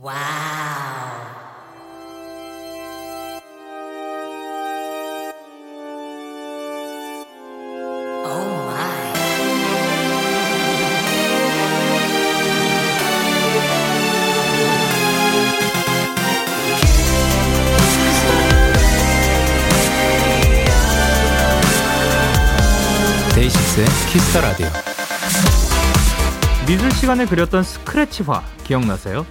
와우. 데이식스의 키스터 라디오. 미술 시간에 그렸던 스크래치화 기억나세요?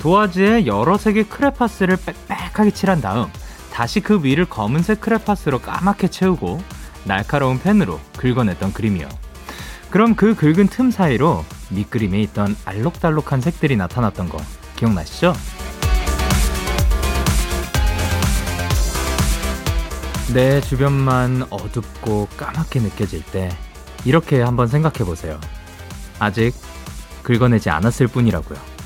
도화지에 여러 색의 크레파스를 빽빽하게 칠한 다음 다시 그 위를 검은색 크레파스로 까맣게 채우고 날카로운 펜으로 긁어냈던 그림이요. 그럼 그 긁은 틈 사이로 밑그림에 있던 알록달록한 색들이 나타났던 거 기억나시죠? 내 주변만 어둡고 까맣게 느껴질 때 이렇게 한번 생각해 보세요. 아직 긁어내지 않았을 뿐이라고요.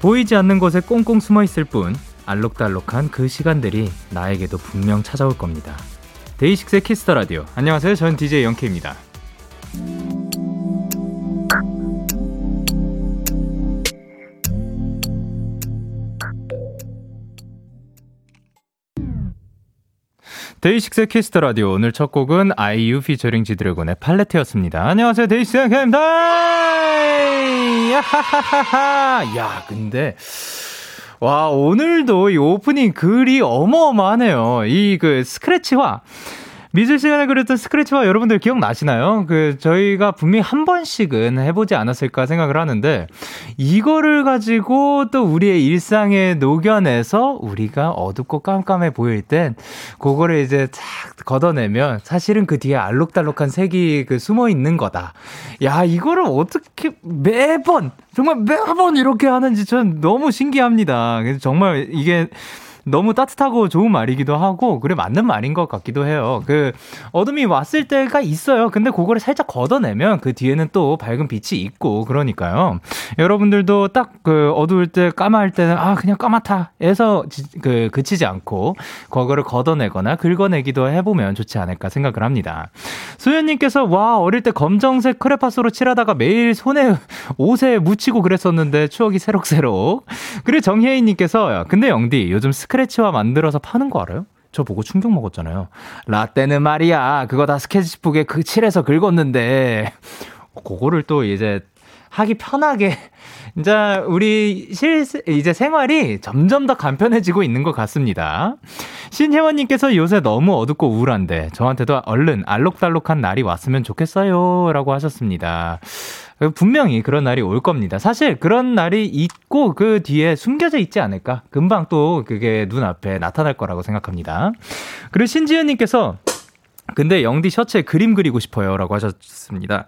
보이지 않는 곳에 꽁꽁 숨어 있을 뿐 알록달록한 그 시간들이 나에게도 분명 찾아올 겁니다. 데이식스의 Kiss the Radio. 안녕하세요. 전 DJ 영케이입니다. 데이식스의 Kiss the Radio 오늘 첫 곡은 아이유 피처링 지드래곤의 팔레트였습니다. 안녕하세요. 데이식스의 영케이입니다. 야하하하하. 야, 근데 와, 오늘도 이 오프닝 글이 어마어마하네요. 이 그 스크래치화. 미술 시간에 그렸던 스크래치화 여러분들 기억나시나요? 그, 저희가 분명히 한 번씩은 해보지 않았을까 생각을 하는데, 이거를 가지고 또 우리의 일상에 녹여내서 우리가 어둡고 깜깜해 보일 땐, 그거를 이제 탁 걷어내면 사실은 그 뒤에 알록달록한 색이 그 숨어 있는 거다. 야, 이거를 어떻게 매번, 정말 매번 이렇게 하는지 전 너무 신기합니다. 그래서 정말 이게, 너무 따뜻하고 좋은 말이기도 하고 그래 맞는 말인 것 같기도 해요. 그 어둠이 왔을 때가 있어요. 근데 그거를 살짝 걷어내면 그 뒤에는 또 밝은 빛이 있고 그러니까요. 여러분들도 딱 그 어두울 때 까마할 때는 아 그냥 까맣다 해서 그 그치지 않고 그거를 걷어내거나 긁어내기도 해보면 좋지 않을까 생각을 합니다. 소연님께서 와 어릴 때 검정색 크레파스로 칠하다가 매일 손에 옷에 묻히고 그랬었는데 추억이 새록새록. 그리고 정혜인님께서 근데 영디 요즘 스크 스크래치화 만들어서 파는 거 알아요? 저 보고 충격 먹었잖아요. 라떼는 말이야. 그거 다 스케치북에 그 칠해서 긁었는데. 그거를 또 이제 하기 편하게 이제 우리 실 이제 생활이 점점 더 간편해지고 있는 것 같습니다. 신혜원님께서 요새 너무 어둡고 우울한데 저한테도 얼른 알록달록한 날이 왔으면 좋겠어요라고 하셨습니다. 분명히 그런 날이 올 겁니다. 사실 그런 날이 있고 그 뒤에 숨겨져 있지 않을까? 금방 또 그게 눈앞에 나타날 거라고 생각합니다. 그리고 신지은님께서 근데 영디 셔츠에 그림 그리고 싶어요 라고 하셨습니다.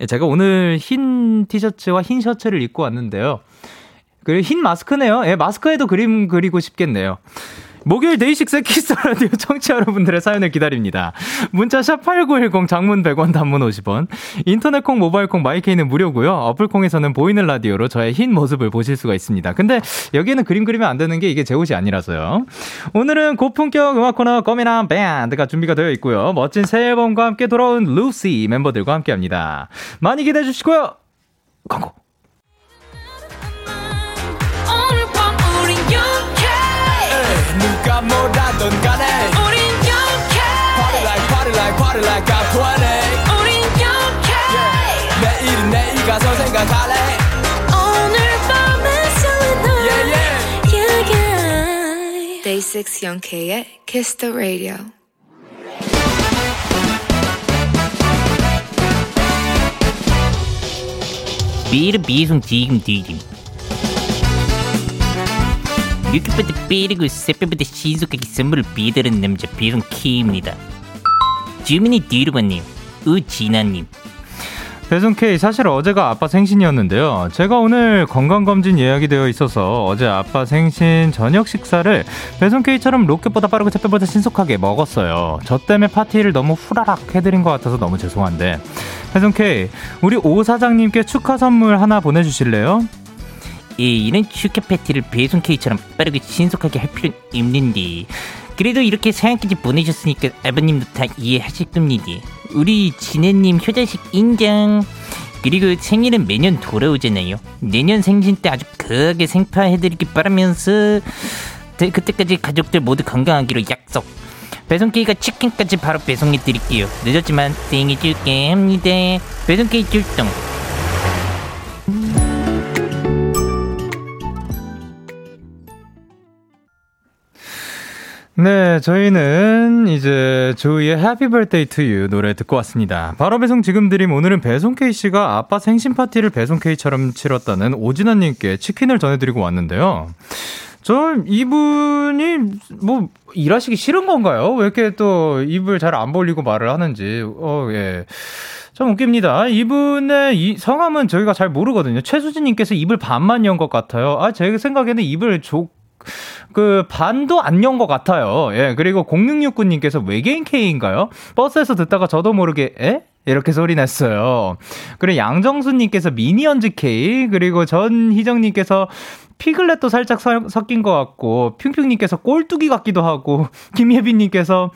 예, 제가 오늘 흰 티셔츠와 흰 셔츠를 입고 왔는데요. 그리고 흰 마스크네요. 예, 마스크에도 그림 그리고 싶겠네요. 목요일 데이식스 Kiss the Radio 청취자 여러분들의 사연을 기다립니다. 문자 샵 8910 장문 100원 단문 50원. 인터넷 콩 모바일 콩 마이케이는 무료고요. 어플 콩에서는 보이는 라디오로 저의 흰 모습을 보실 수가 있습니다. 근데 여기에는 그림 그리면 안 되는 게 이게 제 옷이 아니라서요. 오늘은 고품격 음악 코너 꽃미남 밴드가 준비가 되어 있고요. 멋진 새 앨범과 함께 돌아온 루시 멤버들과 함께 합니다. 많이 기대해 주시고요. 광고. 뭐라던 간에 우린 영케 Party like party like party like I'm 20 우린 영케 yeah. 내일은 내일 가서 생각할래 오늘 밤에 설레 yeah, yeah. yeah, yeah. Day 6 영케의 Kiss the Radio 비르 비송 지금 뒤짐 육개부터 삐리고 새벽부터 신속하게 선물을 비드는 남자 비룡 K입니다. 주민이 뒤로바님, 우진아님. 배송 K 사실 어제가 아빠 생신이었는데요. 제가 오늘 건강검진 예약이 되어 있어서 어제 아빠 생신 저녁 식사를 배송 K처럼 로켓보다 빠르고 제빼보다 신속하게 먹었어요. 저 때문에 파티를 너무 후라락 해드린 것 같아서 너무 죄송한데 배송 K 우리 오 사장님께 축하 선물 하나 보내주실래요? 예, 이런 축하 패티를 배송 K처럼 빠르게 신속하게 할 필요는 없는데 그래도 이렇게 사연까지 보내셨으니까 아버님도 다 이해하실 겁니다. 우리 진혜님 효자식 인정. 그리고 생일은 매년 돌아오잖아요. 내년 생신 때 아주 크게 생파해드리기 바라면서 그때까지 가족들 모두 건강하기로 약속. 배송케이가 치킨까지 바로 배송해드릴게요. 늦었지만 생일 축하합니다. 배송케이 출동. 네, 저희는 이제 조이의 Happy Birthday to You 노래 듣고 왔습니다. 바로 배송 지금 드림 오늘은 배송 K 씨가 아빠 생신 파티를 배송 K처럼 치렀다는 오진아님께 치킨을 전해드리고 왔는데요. 저 이분이 뭐 일하시기 싫은 건가요? 왜 이렇게 또 입을 잘 안 벌리고 말을 하는지 어 예. 좀 웃깁니다. 이분의 이 성함은 저희가 잘 모르거든요. 최수진님께서 입을 반만 연 것 같아요. 아, 제 생각에는 입을 족, 그 반도 안 연 것 같아요. 예, 그리고 0669님께서 외계인 K인가요? 버스에서 듣다가 저도 모르게 에? 이렇게 소리 냈어요. 그리고 양정수님께서 미니언즈 K, 그리고 전희정님께서 피글렛도 살짝 섞인 것 같고, 핑핑님께서 꼴뚜기 같기도 하고, 김예빈님께서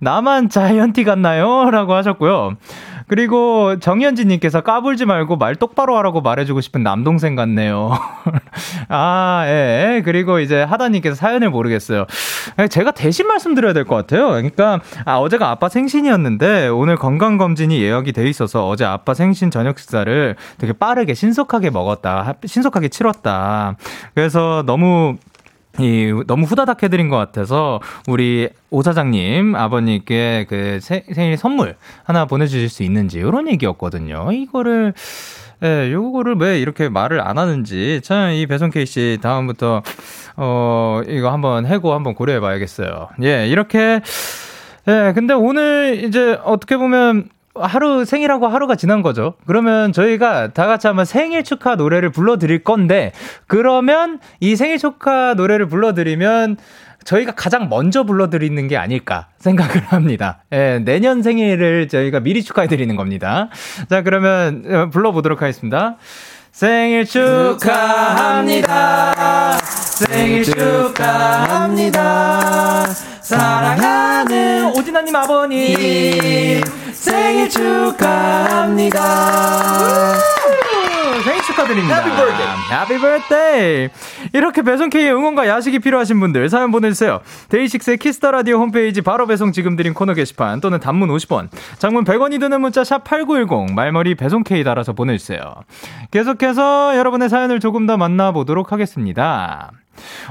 나만 자이언티 같나요? 라고 하셨고요. 그리고 정현진님께서 까불지 말고 말 똑바로 하라고 말해주고 싶은 남동생 같네요. 아, 예. 그리고 이제 하다님께서 사연을 모르겠어요. 제가 대신 말씀드려야 될 것 같아요. 그러니까, 아, 어제가 아빠 생신이었는데, 오늘 건강검진이 예약이 돼 있어서 어제 아빠 생신 저녁 식사를 되게 빠르게 신속하게 먹었다. 신속하게 치렀다. 그래서 너무 이 너무 후다닥 해드린 것 같아서 우리 오 사장님 아버님께 그 세, 생일 선물 하나 보내주실 수 있는지 이런 얘기였거든요. 이거를 예, 요거를 왜 이렇게 말을 안 하는지 참 이 배송 케이 씨 다음부터 어 이거 한번 해고 한번 고려해 봐야겠어요. 예, 이렇게 예, 근데 오늘 이제 어떻게 보면 하루 생일하고 하루가 지난 거죠. 그러면 저희가 다 같이 한번 생일 축하 노래를 불러드릴 건데, 그러면 이 생일 축하 노래를 불러드리면 저희가 가장 먼저 불러드리는 게 아닐까 생각을 합니다. 예, 내년 생일을 저희가 미리 축하해드리는 겁니다. 자, 그러면 어, 불러보도록 하겠습니다. 생일 축하합니다. 생일 축하합니다. 사랑하는 오진아님 아버님 생일 축하합니다. 생일 축하드립니다. Happy birthday. Happy birthday. 이렇게 배송 K의 응원과 야식이 필요하신 분들 사연 보내주세요. 데이식스의 Kiss the Radio 홈페이지 바로 배송 지금 드린 코너 게시판 또는 단문 50원, 장문 100원이 드는 문자 샵 #8910 말머리 배송 K 달아서 보내주세요. 계속해서 여러분의 사연을 조금 더 만나보도록 하겠습니다.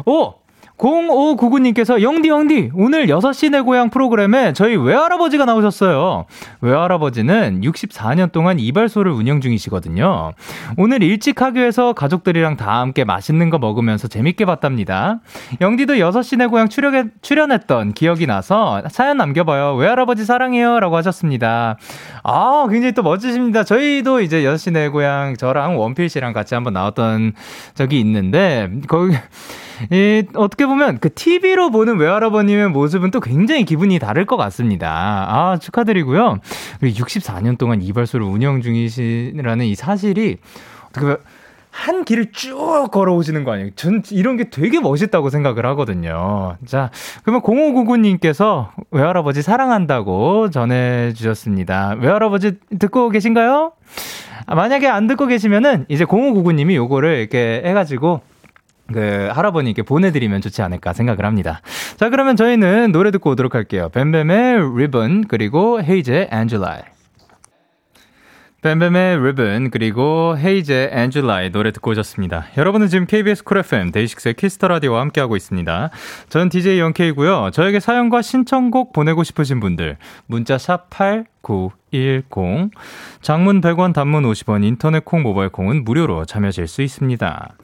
오! 0599님께서 영디 영디 오늘 6시 내 고향 프로그램에 저희 외할아버지가 나오셨어요. 외할아버지는 64년 동안 이발소를 운영 중이시거든요. 오늘 일찍 위해서 가족들이랑 다 함께 맛있는 거 먹으면서 재밌게 봤답니다. 영디도 6시 내 고향 출연해, 출연했던 기억이 나서 사연 남겨봐요. 외할아버지 사랑해요 라고 하셨습니다. 아 굉장히 또 멋지십니다. 저희도 이제 6시 내 고향 저랑 원필 씨랑 같이 한번 나왔던 적이 있는데 거기 이, 어떻게 보면 그 TV로 보는 외할아버님의 모습은 또 굉장히 기분이 다를 것 같습니다. 아, 축하드리고요. 64년 동안 이발소를 운영 중이시라는 이 사실이 어떻게 보면 한 길을 쭉 걸어오시는 거 아니에요? 전 이런 게 되게 멋있다고 생각을 하거든요. 자, 그러면 0599님께서 외할아버지 사랑한다고 전해주셨습니다. 외할아버지 듣고 계신가요? 아, 만약에 안 듣고 계시면은 이제 0599님이 요거를 이렇게 해가지고 그 할아버님께 보내드리면 좋지 않을까 생각을 합니다. 자 그러면 저희는 노래 듣고 오도록 할게요. 뱀뱀의 riBBon 그리고 헤이즈의 And July. 뱀뱀의 riBBon 그리고 헤이즈의 And July 노래 듣고 오셨습니다. 여러분은 지금 KBS 쿨 FM 데이식스의 Kiss the Radio와 함께하고 있습니다. 저는 DJ 영케이고요. 저에게 사연과 신청곡 보내고 싶으신 분들 문자 샵 #8 8910 장문 100원 단문 50원 인터넷 콩 모바일 콩은 무료로 참여하실 수 있습니다.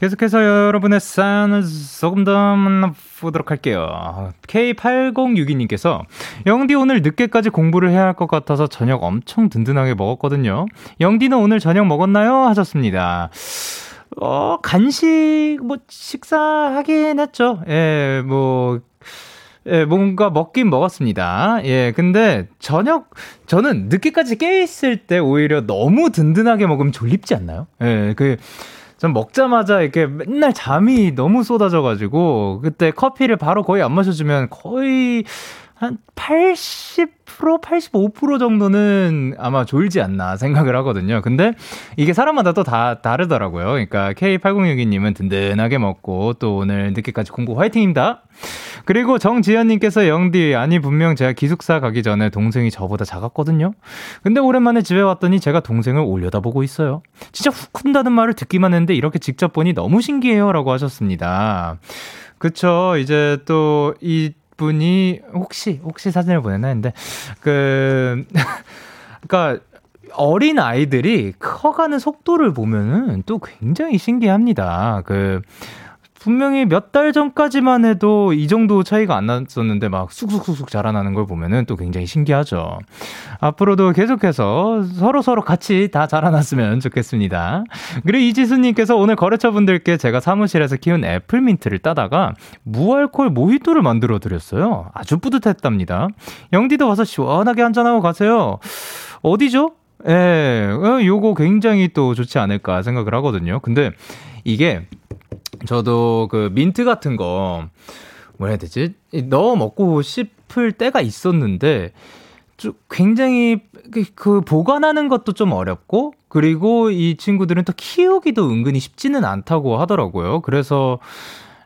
계속해서 여러분의 사연을 조금 더 만나보도록 할게요. K8062님께서 영디 오늘 늦게까지 공부를 해야 할 것 같아서 저녁 엄청 든든하게 먹었거든요. 영디는 오늘 저녁 먹었나요? 하셨습니다. 어, 간식, 뭐, 식사하긴 했죠. 예, 뭐, 예, 뭔가 먹긴 먹었습니다. 예, 근데 저녁, 저는 늦게까지 깨있을 때 오히려 너무 든든하게 먹으면 졸립지 않나요? 예, 그, 전 먹자마자 이렇게 맨날 잠이 너무 쏟아져가지고, 그때 커피를 바로 거의 안 마셔주면 거의 한 80%, 85% 정도는 아마 졸지 않나 생각을 하거든요. 근데 이게 사람마다 또 다 다르더라고요. 그러니까 K8062님은 든든하게 먹고 또 오늘 늦게까지 공부 화이팅입니다. 그리고 정지현님께서 영디, 아니, 분명 제가 기숙사 가기 전에 동생이 저보다 작았거든요? 근데 오랜만에 집에 왔더니 제가 동생을 올려다보고 있어요. 진짜 훅 큰다는 말을 듣기만 했는데 이렇게 직접 보니 너무 신기해요. 라고 하셨습니다. 그쵸. 이제 또 이 분이 혹시 혹시 사진을 보냈나 했는데 그 그러니까 어린 아이들이 커가는 속도를 보면은 또 굉장히 신기합니다. 그 분명히 몇 달 전까지만 해도 이 정도 차이가 안 났었는데 막 쑥쑥쑥쑥 자라나는 걸 보면은 또 굉장히 신기하죠. 앞으로도 계속해서 서로 서로 같이 다 자라났으면 좋겠습니다. 그리고 이지수님께서 오늘 거래처 분들께 제가 사무실에서 키운 애플민트를 따다가 무알콜 모히또를 만들어 드렸어요. 아주 뿌듯했답니다. 영디도 와서 시원하게 한잔하고 가세요. 어디죠? 예, 어, 요거 굉장히 또 좋지 않을까 생각을 하거든요. 근데 이게 저도 그 민트 같은 거, 뭐 해야 되지? 넣어 먹고 싶을 때가 있었는데, 좀 굉장히 그, 그 보관하는 것도 좀 어렵고, 그리고 이 친구들은 또 키우기도 은근히 쉽지는 않다고 하더라고요. 그래서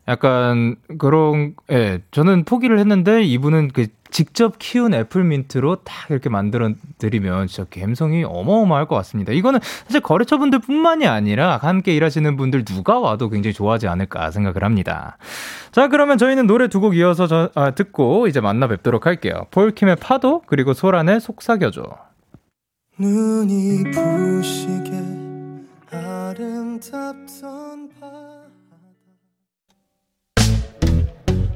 약간 그런, 예, 저는 포기를 했는데 이분은 그 직접 키운 애플민트로 딱 이렇게 만들어 드리면 진짜 감성이 어마어마할 것 같습니다. 이거는 사실 거래처 분들 뿐만이 아니라 함께 일하시는 분들 누가 와도 굉장히 좋아하지 않을까 생각을 합니다. 자, 그러면 저희는 노래 두 곡 이어서 저, 아, 듣고 이제 만나 뵙도록 할게요. 폴킴의 파도, 그리고 소란의 속삭여줘. 눈이 부시게 아름답던 밤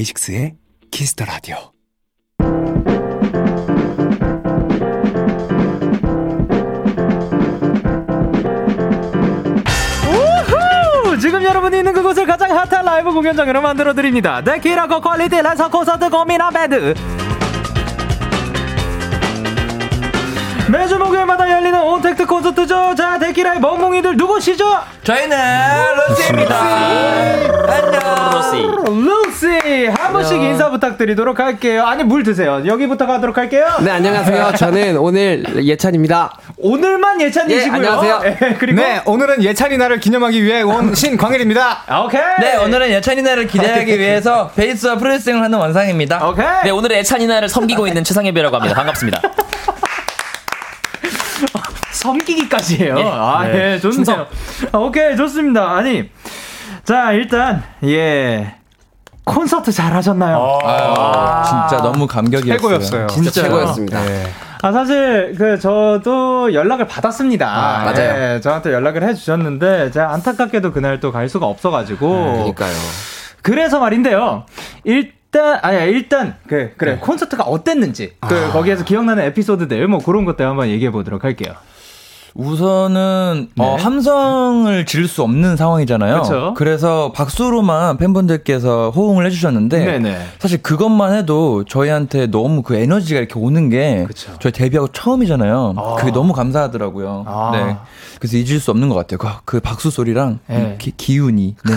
데이식스의 the Radio 지금 여러분이 있는 그곳을 가장 핫한 라이브 공연장으로 만들어 드립니다. 데키라 고quality 랜선 콘서트 꽃미남 밴드 매주 목요일마다 온택트 콘서트죠. 자, 데키라의 멍멍이들 누구시죠? 저희는 루시입니다. 안녕. 루시. 루시. 한 번씩 인사 부탁드리도록 할게요. 아니, 물 드세요. 여기부터 가도록 할게요. 네, 안녕하세요. 저는 오늘 예찬입니다. 오늘만 예찬이시고요. 예, 안녕하세요. 네, 그리고 네, 오늘은 예찬이 날을 기념하기 위해 온 신광일입니다. 오케이. 네, 오늘은 예찬이 날을 기대하기 위해서 베이스와 프로듀싱을 하는 원상입니다. 오케이. 네, 오늘은 예찬이 날을 섬기고 있는 최상혜배라고 합니다. 반갑습니다. 섬기기까지 해요. 예. 아, 네. 예, 좋네요. 충성. 오케이, 좋습니다. 아니, 자, 일단, 예. 콘서트 잘 하셨나요? 아, 진짜 너무 감격이었어요. 최고였어요. 진짜 최고였습니다. 아, 사실, 그, 저도 연락을 받았습니다. 아, 맞아요. 예, 저한테 연락을 해주셨는데, 제가 안타깝게도 그날 또 갈 수가 없어가지고. 그러니까요. 그래서 말인데요. 일단, 아니야, 일단, 그, 그래, 콘서트가 어땠는지, 그, 거기에서 기억나는 에피소드들, 뭐 그런 것들 한번 얘기해 보도록 할게요. 우선은 어, 네. 함성을 지를 수 없는 상황이잖아요. 그쵸. 래서 박수로만 팬분들께서 호응을 해주셨는데 네네. 사실 그것만 해도 저희한테 너무 그 에너지가 이렇게 오는 게 그쵸. 저희 데뷔하고 처음이잖아요. 아. 그게 너무 감사하더라고요. 아. 네. 그래서 잊을 수 없는 것 같아요. 그, 그 박수 소리랑 네. 기, 기운이. 네.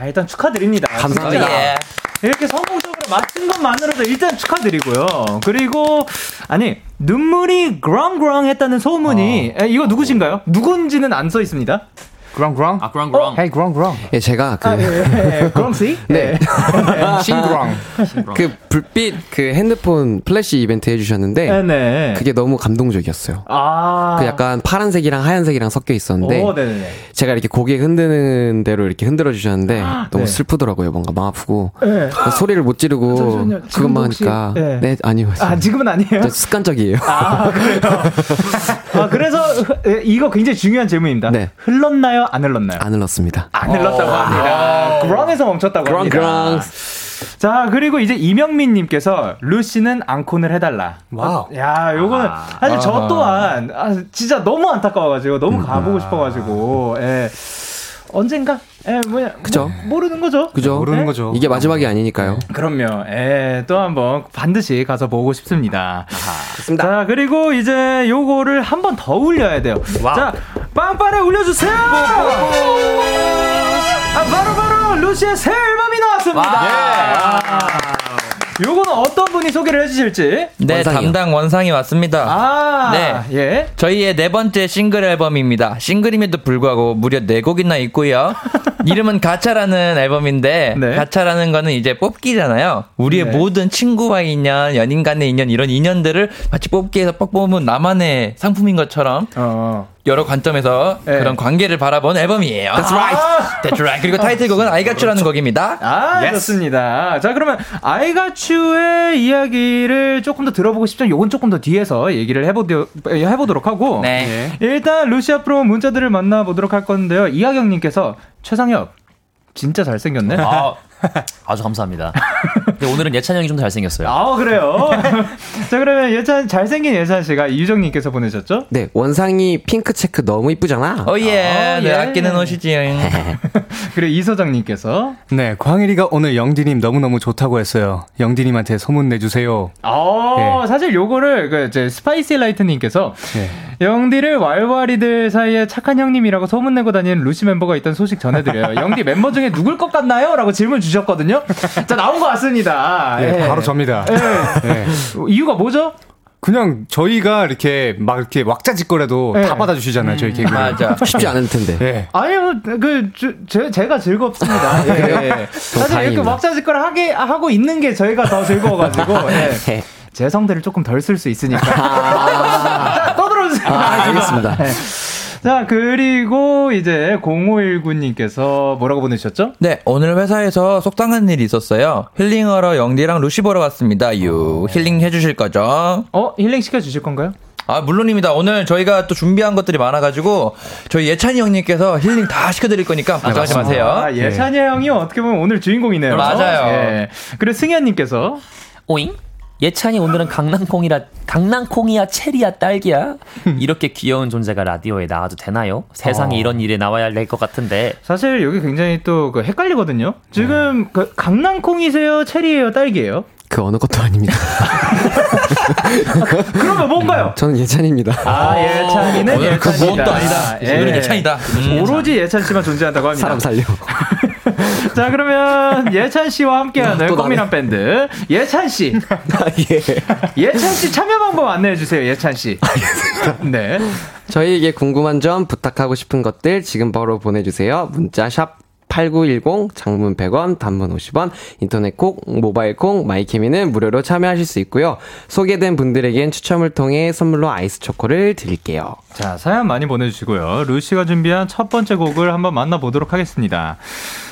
아, 일단 축하드립니다. 감사합니다. 예. 이렇게 성공적으로 마친 것만으로도 일단 축하드리고요. 그리고 아니 눈물이 그랑그랑 했다는 소문이 에, 이거 누구신가요? 누군지는 안 써 있습니다. 그랑 그랑. 아, 그랑 그랑. 헤이 그랑 그랑. 예, 제가 그, 그럼씨? 네. 싱그랑. 그 불빛 그 핸드폰 플래시 이벤트 해 주셨는데, 네 네. 그게 너무 감동적이었어요. 아. 그 약간 파란색이랑 하얀색이랑 섞여 있었는데, 오, 네네네. 제가 이렇게 고개 흔드는 대로 이렇게 흔들어 주셨는데, 너무 네. 슬프더라고요. 뭔가 마음 아프고. 네. 소리를 못 지르고, 잠시만요. 지금도 그것만 하니까. 네. 네, 아니요. 아, 지금은 아니에요? 저 습관적이에요. 아, 그래요? 아, 그래서, 예, 이거 굉장히 중요한 질문입니다. 네. 흘렀나요? 안 흘렀나요? 안 흘렀습니다. 안 흘렀다고 합니다. 그랑에서 멈췄다고 그랑, 합니다. 그랑. 자, 그리고 이제 이명민 님께서 루시는 앙콘을 해달라. 와우. 야, 요거는 사실 저 또한 아, 진짜 너무 안타까워가지고 너무 가보고 싶어가지고 예. 언젠가 예, 뭐야 그죠. 뭐, 모르는 거죠. 그죠? 모르는 거죠. 이게 마지막이 아니니까요. 그럼요. 예, 또 한번 반드시 가서 보고 싶습니다. 좋습니다. 자, 그리고 이제 요거를 한 번더 울려야 돼요. 자, 빵빠레 울려주세요! 아, 바로 바로 루시의 새 앨범이 나왔습니다. 요거는 어떤 분이 소개를 해주실지. 네, 원상이요. 담당 원상이 왔습니다. 아, 네. 예. 저희의 네 번째 싱글 앨범입니다. 싱글임에도 불구하고 무려 네 곡이나 있고요. 이름은 가차라는 앨범인데 네. 가차라는 거는 이제 뽑기잖아요. 우리의 네. 모든 친구와의 인연, 연인 간의 인연 이런 인연들을 마치 뽑기에서 뽑으면 나만의 상품인 것처럼 어. 여러 관점에서 네. 그런 관계를 바라본 앨범이에요. That's right. That's right. 그리고 타이틀곡은 아이가츄라는 곡입니다. 아, 좋습니다. 자, 그러면 아이가츄의 이야기를 조금 더 들어보고 싶지만 요건 조금 더 뒤에서 얘기를 해보도, 해보도록 하고. 네. 일단 루시 앞으로 문자들을 만나보도록 할 건데요. 이하경님께서 최상엽 진짜 잘생겼네. 아, 아주 감사합니다. 근데 오늘은 예찬 형이 좀더 잘생겼어요. 아 그래요. 자 그러면 예찬 잘생긴 예찬 씨가 이유정님께서 보내셨죠? 네, 원상이 핑크 체크 너무 이쁘잖아. 오예. 아, 내 예. 아끼는 옷이지요. 그리고 이소정님께서 네, 광일이가 오늘 영디님 너무 너무 좋다고 했어요. 영디님한테 소문 내주세요. 어 예. 사실 요거를 그 이제 스파이시 라이트님께서 예. 영디를 왈왈이들 사이에 착한 형님이라고 소문내고 다니는 루시 멤버가 있다는 소식 전해드려요. 영디 멤버 중에 누굴 것 같나요? 라고 질문 주셨거든요. 자 나온 것 같습니다. 예, 예. 바로 접니다. 예. 예. 이유가 뭐죠? 그냥 저희가 이렇게 막 이렇게 왁자지껄해도 예. 다 받아주시잖아요, 저희 개그. 맞아. 쉽지 않을 텐데. 예. 아니요, 그, 주, 제, 제가 즐겁습니다. 예, 예. 사실 이렇게 다행입니다. 막자지껄 하게, 하고 있는 게 저희가 더 즐거워가지고, 예. 예. 제 성대를 조금 덜 쓸 수 있으니까. 아, 자, 떠들어주세요. 아, 알겠습니다. 예. 자, 그리고 이제 0519님께서 뭐라고 보내주셨죠? 네, 오늘 회사에서 속상한 일이 있었어요. 힐링하러 영디랑 루시 보러 왔습니다. 유, 힐링 해주실 거죠? 어, 힐링 시켜주실 건가요? 아, 물론입니다. 오늘 저희가 또 준비한 것들이 많아가지고, 저희 예찬이 형님께서 힐링 다 시켜드릴 거니까 걱정하지 마세요. 아, 예찬이 형이 어떻게 보면 오늘 주인공이네요. 맞아요. 예. 그리고 승현님께서 오잉? 예찬이 오늘은 강낭콩이라 강낭콩이야 체리야 딸기야 이렇게 귀여운 존재가 라디오에 나와도 되나요? 세상에 어. 이런 일에 나와야 될 것 같은데 사실 여기 굉장히 또 그 헷갈리거든요. 지금 그 강낭콩이세요? 체리예요? 딸기예요? 그 어느 것도 아닙니다. 그러면 뭔가요? 저는 예찬입니다. 아, 예찬이는 오늘 그 예찬이다. 무엇도 아니다. 오늘은 예찬이다. 음. 오로지 예찬 씨만 존재한다고 합니다. 사람 살려. 자, 그러면 예찬 씨와 함께하는. 꽃미남 밴드 예찬 씨. 예. 예찬 씨 참여 방법 안내해 주세요. 예찬 씨. 네. 저희에게 궁금한 점, 부탁하고 싶은 것들 지금 바로 보내 주세요. 문자 샵 8910, 장문 100원, 단문 50원, 인터넷 콩, 모바일 콩, 마이케미는 무료로 참여하실 수 있고요. 소개된 분들에겐 추첨을 통해 선물로 아이스 초코를 드릴게요. 자, 사연 많이 보내주시고요. 루시가 준비한 첫 번째 곡을 한번 만나보도록 하겠습니다.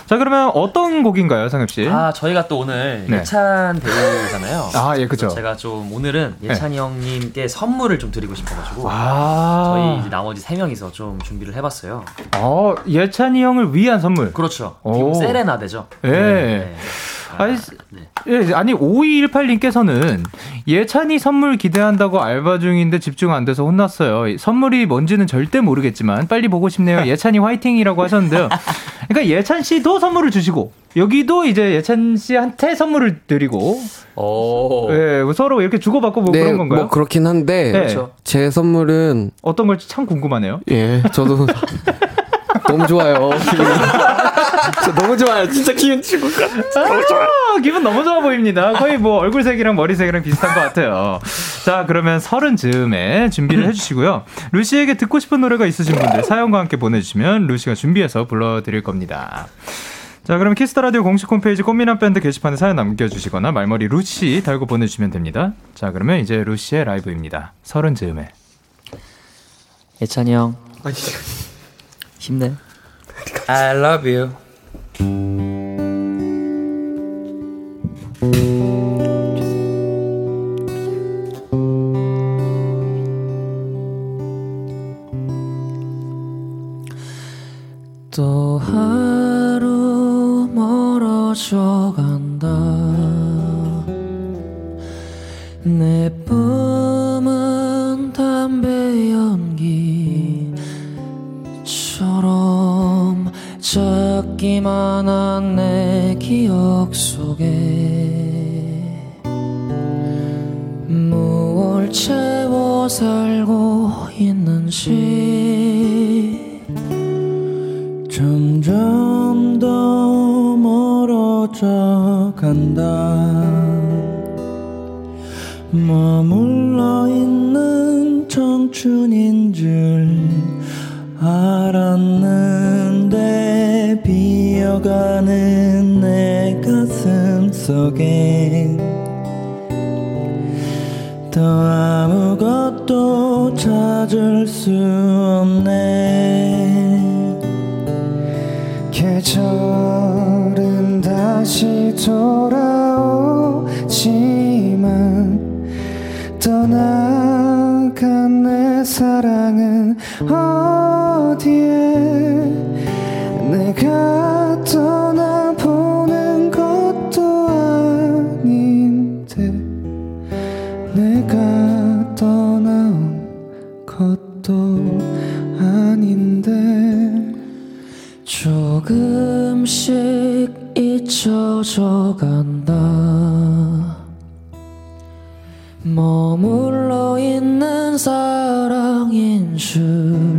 자, 그러면 어떤 곡인가요, 상엽 씨? 아 저희가 또 오늘 네. 예찬 배우잖아요. 아, 예, 그죠. 제가 좀 오늘은 예찬이 형님께 선물을 좀 드리고 싶어가지고 아, 저희 나머지 세 명이서 좀 준비를 해봤어요. 어, 예찬이 형을 위한 선물. 그렇죠. 세레나데죠. 예. 네. 아, 아니, 네. 예, 아니 5218님께서는 예찬이 선물 기대한다고 알바 중인데 집중 안 돼서 혼났어요. 선물이 뭔지는 절대 모르겠지만 빨리 보고 싶네요. 예찬이 화이팅이라고 하셨는데요. 그러니까 예찬 씨도 선물을 주시고 여기도 이제 예찬 씨한테 선물을 드리고 오. 예, 서로 이렇게 주고받고 뭐 그런 건가요? 뭐 그렇긴 한데 네. 그렇죠. 제 선물은 어떤 걸지 참 궁금하네요. 예, 저도 너무 좋아요. 너무 좋아요. 진짜 기운 치고 가. 아, 기분 너무 좋아 보입니다. 거의 뭐 얼굴색이랑 머리색이랑 비슷한 것 같아요. 자, 그러면 서른 즈음에 준비를 해주시고요. 루시에게 듣고 싶은 노래가 있으신 분들 사연과 함께 보내주시면 루시가 준비해서 불러드릴 겁니다. 자, 그럼 키스 더 라디오 공식 홈페이지 꽃미남 밴드 게시판에 사연 남겨주시거나 말머리 루시 달고 보내주시면 됩니다. 자, 그러면 이제 루시의 라이브입니다. 서른 즈음에. 예찬이 형. 힘내. I love you. 내 뿜은 담배 연기 작기만 한 내 기억 속에 무얼 채워 살고 있는지 점점 더 멀어져 간다. 머물러 있는 청춘인 줄 비어가는 내 가슴 속에 더 아무것도 찾을 수 없네. 계절은 다시 돌아오지만 떠나간 내 사랑은 어디에 조금씩 잊혀져 간다. 머물러 있는 사랑인 줄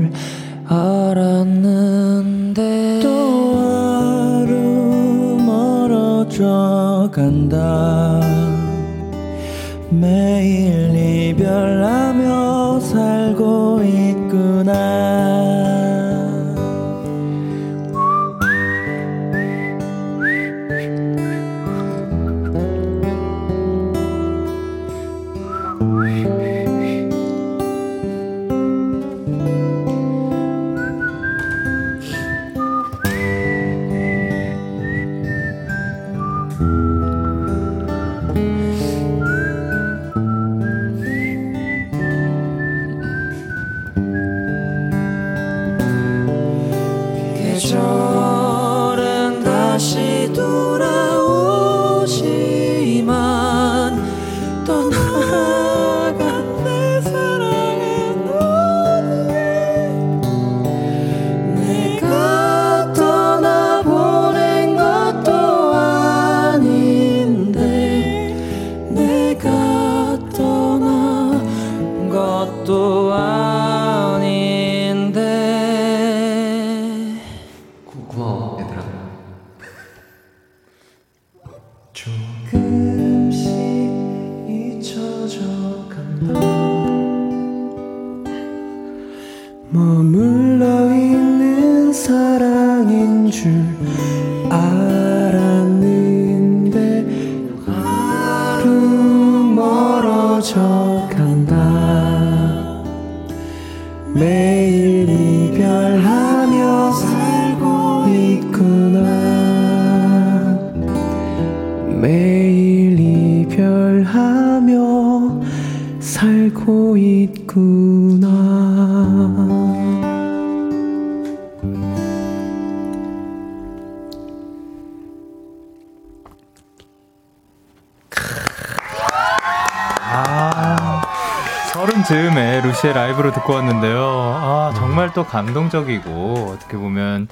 감동적이고, 어떻게 보면,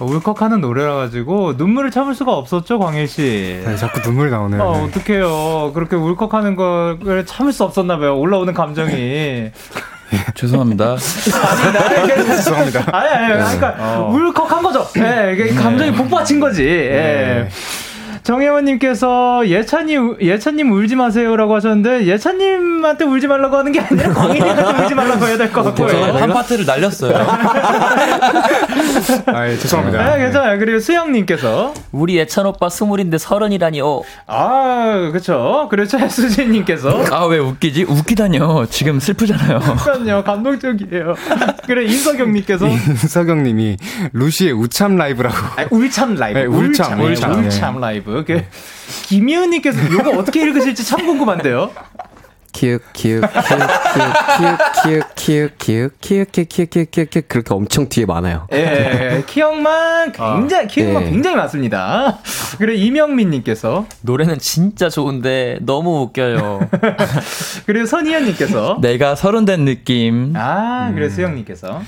울컥하는 노래라 가지고, 눈물을 참을 수가 없었죠, 광일 씨. 네, 자꾸 눈물 나오네요. 아, 네. 어떡해요. 그렇게 울컥하는 걸 참을 수 없었나 봐요. 올라오는 감정이. 죄송합니다. 죄송합니다. 아니, 아니, 아니, 그러니까 울컥한 거죠. 예, 이게 감정이 폭받친 거지. 예. 정혜원님께서 예찬이 예찬님 울지 마세요라고 하셨는데 예찬님한테 울지 말라고 하는 게 아니라 광인이한테 울지 말라고 해야 될 것 같고요. 한 파트를 날렸어요. 아, 예, 죄송합니다. 네, 괜찮아요. 그리고 수영님께서 우리 예찬 오빠 스물인데 서른이라니. 어. 아 그렇죠. 그리고 최수진님께서 아 왜 웃기지? 웃기다뇨. 지금 슬프잖아요. 잠깐요 감동적이에요. 그래 인석영님께서 서경님이 루시의 웃참 라이브라고. 아니, 울참 라이브. 네, 울참, 울참, 울참. 울참 라이브. 그 김희은님께서 이거 어떻게 읽으실지 참 궁금한데요. 키읔 키읔 키읔 키읔 키읔 키읔 키읔 키읔 키읔 키읔 키읔 키읔 그렇게 엄청 뒤에 많아요. 예, 키형만 굉장히 키형만 네. 굉장히 많습니다. 그리고 이명민님께서 노래는 진짜 좋은데 너무 웃겨요. 그리고 선희연님께서 내가 서른 된 느낌. 아 그리고 수영님께서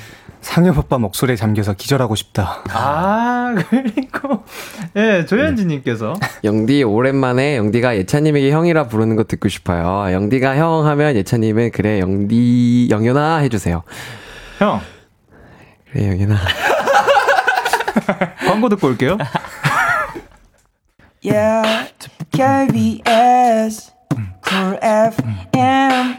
상엽 오빠 목소리에 잠겨서 기절하고 싶다. 아 그리고 예 조현진님께서 영디 오랜만에 영디가 예찬님에게 형이라 부르는 거 듣고 싶어요. 영디가 형 하면 예찬님은 그래 영디 영현아 해주세요. 형 그래 영현아. 광고 듣고 올게요. Yeah, KBS, Cool FM,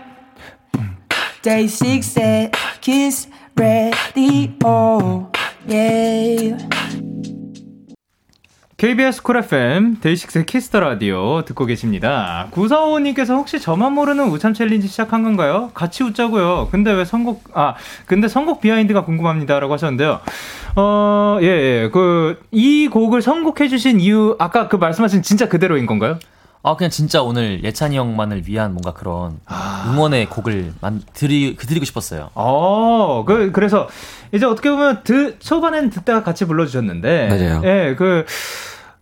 Day6's Kiss the Radio, yeah. KBS 쿨 FM 데이식스의 키스 더 라디오 듣고 계십니다. 9455님께서 혹시 저만 모르는 웃참 챌린지 시작한 건가요? 같이 웃자고요. 근데 왜 선곡 아 근데 선곡 비하인드가 궁금합니다라고 하셨는데요. 어, 예, 예. 그 이 곡을 선곡해 주신 이유 아까 그 말씀하신 진짜 그대로인 건가요? 아 그냥 진짜 오늘 예찬이 형만을 위한 뭔가 그런 응원의 곡을 만 드리 드리고 싶었어요. 어, 그 그래서 이제 어떻게 보면 드 초반에는 듣다가 같이 불러 주셨는데 맞아요. 예, 그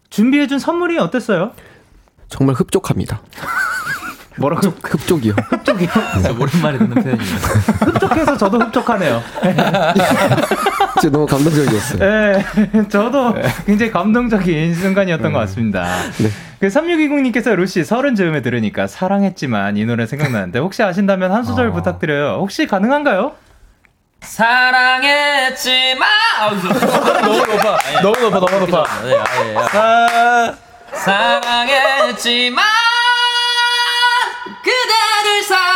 준비해 준 선물이 어땠어요? 정말 흡족합니다. 뭐라고 흡족 이요. 흡족이요? 진짜 오랜만에 듣는 표현이에요. 흡족해서 저도 흡족하네요. 진짜 너무 감동적이었어요. 네, 저도 굉장히 감동적인 순간이었던 것 같습니다. 네. 그 3620님께서 루시 서른 즈음에 들으니까 사랑했지만 이 노래 생각나는데 혹시 아신다면 한 소절 부탁드려요. 혹시 가능한가요? 사랑했지만 아우, 너무 높아. 너무 높아. 너무 높아. 네, 아예. 아, 사랑했지만 그대를 사랑했지만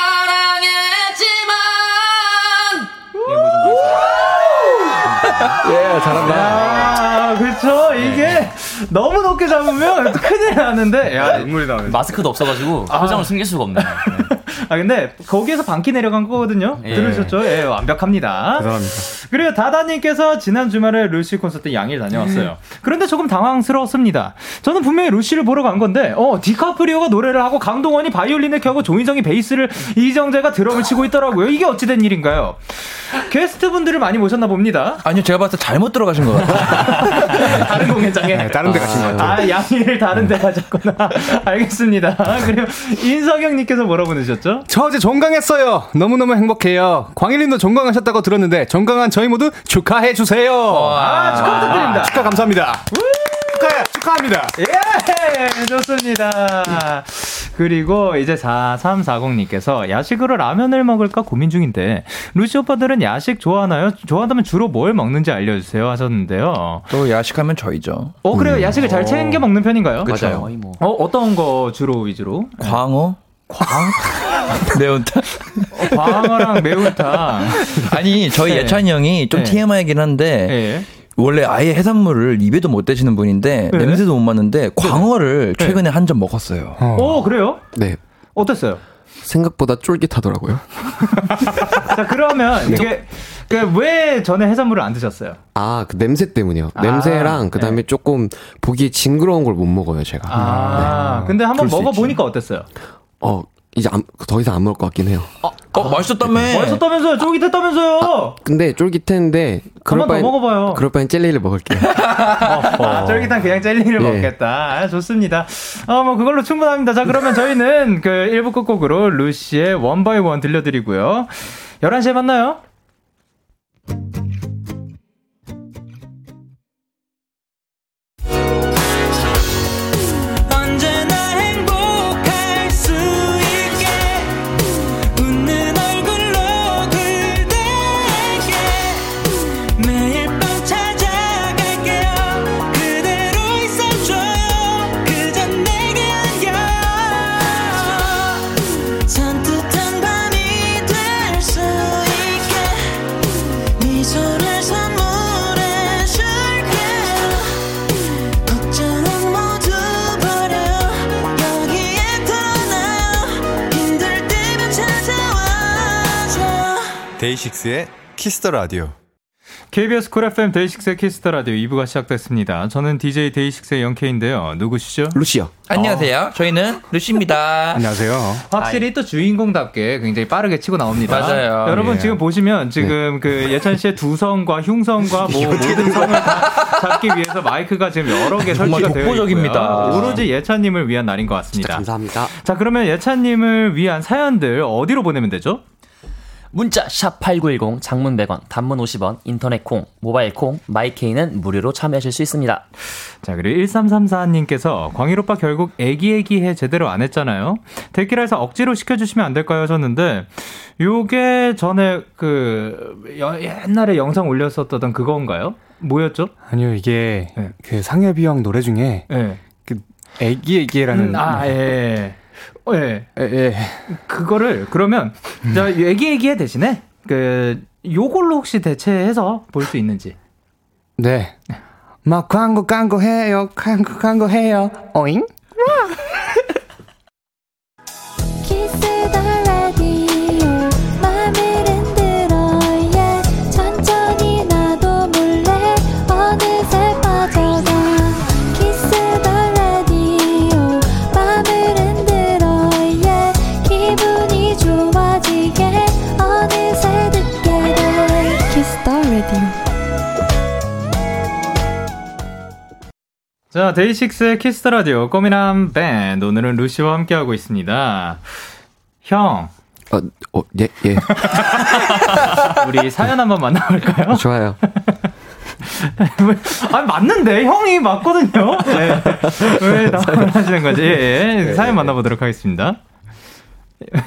예, 잘한다. 아, 그렇죠. 이게 너무 높게 잡으면 큰일 나는데. 야, 눈물이 나네. 마스크도 없어가지고 표정을 숨길 수가 없네. 네. 아 근데 거기에서 반키 내려간 거거든요. 예. 들으셨죠? 예, 완벽합니다. 죄송합니다. 그리고 다다님께서 지난 주말에 루시 콘서트 양일 다녀왔어요. 그런데 조금 당황스러웠습니다. 저는 분명히 루시를 보러 간 건데, 어, 디카프리오가 노래를 하고 강동원이 바이올린을 켜고 조인성이 베이스를 이정재가 드럼을 치고 있더라고요. 이게 어찌된 일인가요? 게스트 분들을 많이 모셨나 봅니다. 아니요, 제가 봤을 때 잘못 들어가신 것 같아요. 다른 공연장에. 네, 다른 데 가신 것 같아요. 아, 양일을 다른 데 가셨구나. 알겠습니다. 그리고 인석영 님께서 뭐라 보내셨죠? 저 어제 종강했어요. 너무너무 행복해요. 광일님도 종강하셨다고 들었는데 종강한 저희 모두 축하해 주세요. 아, 축하 부탁드립니다. 축하 감사합니다. 축하해, 축하합니다. 예, 좋습니다. 그리고 이제 4340님께서 야식으로 라면을 먹을까 고민 중인데, 루시 오빠들은 야식 좋아하나요? 좋아한다면 주로 뭘 먹는지 알려주세요 하셨는데요. 또 야식하면 저희죠. 어, 그래요? 야식을 잘 챙겨 먹는 편인가요? 그쵸. 거의 뭐. 어, 어떤 거 주로 위주로? 광어? 광? 매운탕? 광어랑 매운탕. 아니, 저희 네. 예찬이 형이 좀 네. TMI이긴 한데, 예. 원래 아예 해산물을 입에도 못 대시는 분인데, 네. 냄새도 못 맡는데, 광어를 네. 최근에 한 점 먹었어요. 어, 그래요? 네. 어땠어요? 생각보다 쫄깃하더라고요. 자, 그러면 이게, 그 왜 전에 해산물을 안 드셨어요? 아, 그 냄새 때문이요. 아, 냄새랑 그다음에 조금 보기 징그러운 걸 못 먹어요, 제가. 아, 근데 한번 그럴 수 먹어 보니까 어땠어요? 어, 이제 안- 더 이상 안 먹을 것 같긴 해요. 어, 맛있었다며! 맛있었다면서요? 쫄깃했다면서요? 근데 쫄깃했는데 그럴 한번 더 바엔 먹어봐요. 그럴 바엔 젤리를 먹을게요. 아, 쫄깃한 그냥 젤리를 예. 먹겠다. 아, 좋습니다. 어, 뭐, 그걸로 충분합니다. 자, 그러면 저희는 그 1부 끝곡으로 루시의 원바이 원 들려드리고요. 11시에 만나요. 데이식스의 키스 더 라디오. KBS 쿨 FM 데이식스의 키스 더 라디오 2부가 시작됐습니다. 저는 DJ 데이식스의 영케이인데요. 누구시죠? 루시요. 안녕하세요. 저희는 루시입니다. 안녕하세요. 확실히 또 주인공답게 굉장히 빠르게 치고 나옵니다. 맞아요. 여러분 예. 지금 보시면 지금 그 예찬 씨의 두 성과 흉성과 뭐 모든 성을 다 잡기 위해서 마이크가 지금 여러 개 설치가 되어. 있고요. 오로지 예찬님을 위한 날인 것 같습니다. 감사합니다. 자 그러면 예찬님을 위한 사연들 어디로 보내면 되죠? 문자 샵 8910 장문 100원 단문 50원 인터넷 콩 모바일 콩 마이케이는 무료로 참여하실 수 있습니다. 자, 그리고 1334님께서 광일 오빠 결국 애기애기해 제대로 안 했잖아요. 데키라에서 억지로 시켜주시면 안 될까요? 하셨는데, 요게 전에 그, 여- 옛날에 영상 올렸었던 그건가요? 뭐였죠? 아니요, 이게 네. 그 상엽이 형 노래 중에 예. 그 애기 애기라는 음, 아, 예. 어, 예. 예, 예. 그거를, 그러면, 자, 애기애기해 대신에, 그, 요걸로 혹시 대체해서 볼 수 있는지. 네. 막 광고 광고 해요. 광고 광고 해요. 어잉? 자, 데이식스의 키스 더 라디오 꽃미남 밴드. 오늘은 루시와 함께하고 있습니다. 형, 어, 어, 예, 예. 우리 사연 한번 만나볼까요? 좋아요. 아 맞는데 형이 맞거든요. 네. 왜 나만 하시는 거지? 예, 예. 사연 만나보도록 하겠습니다.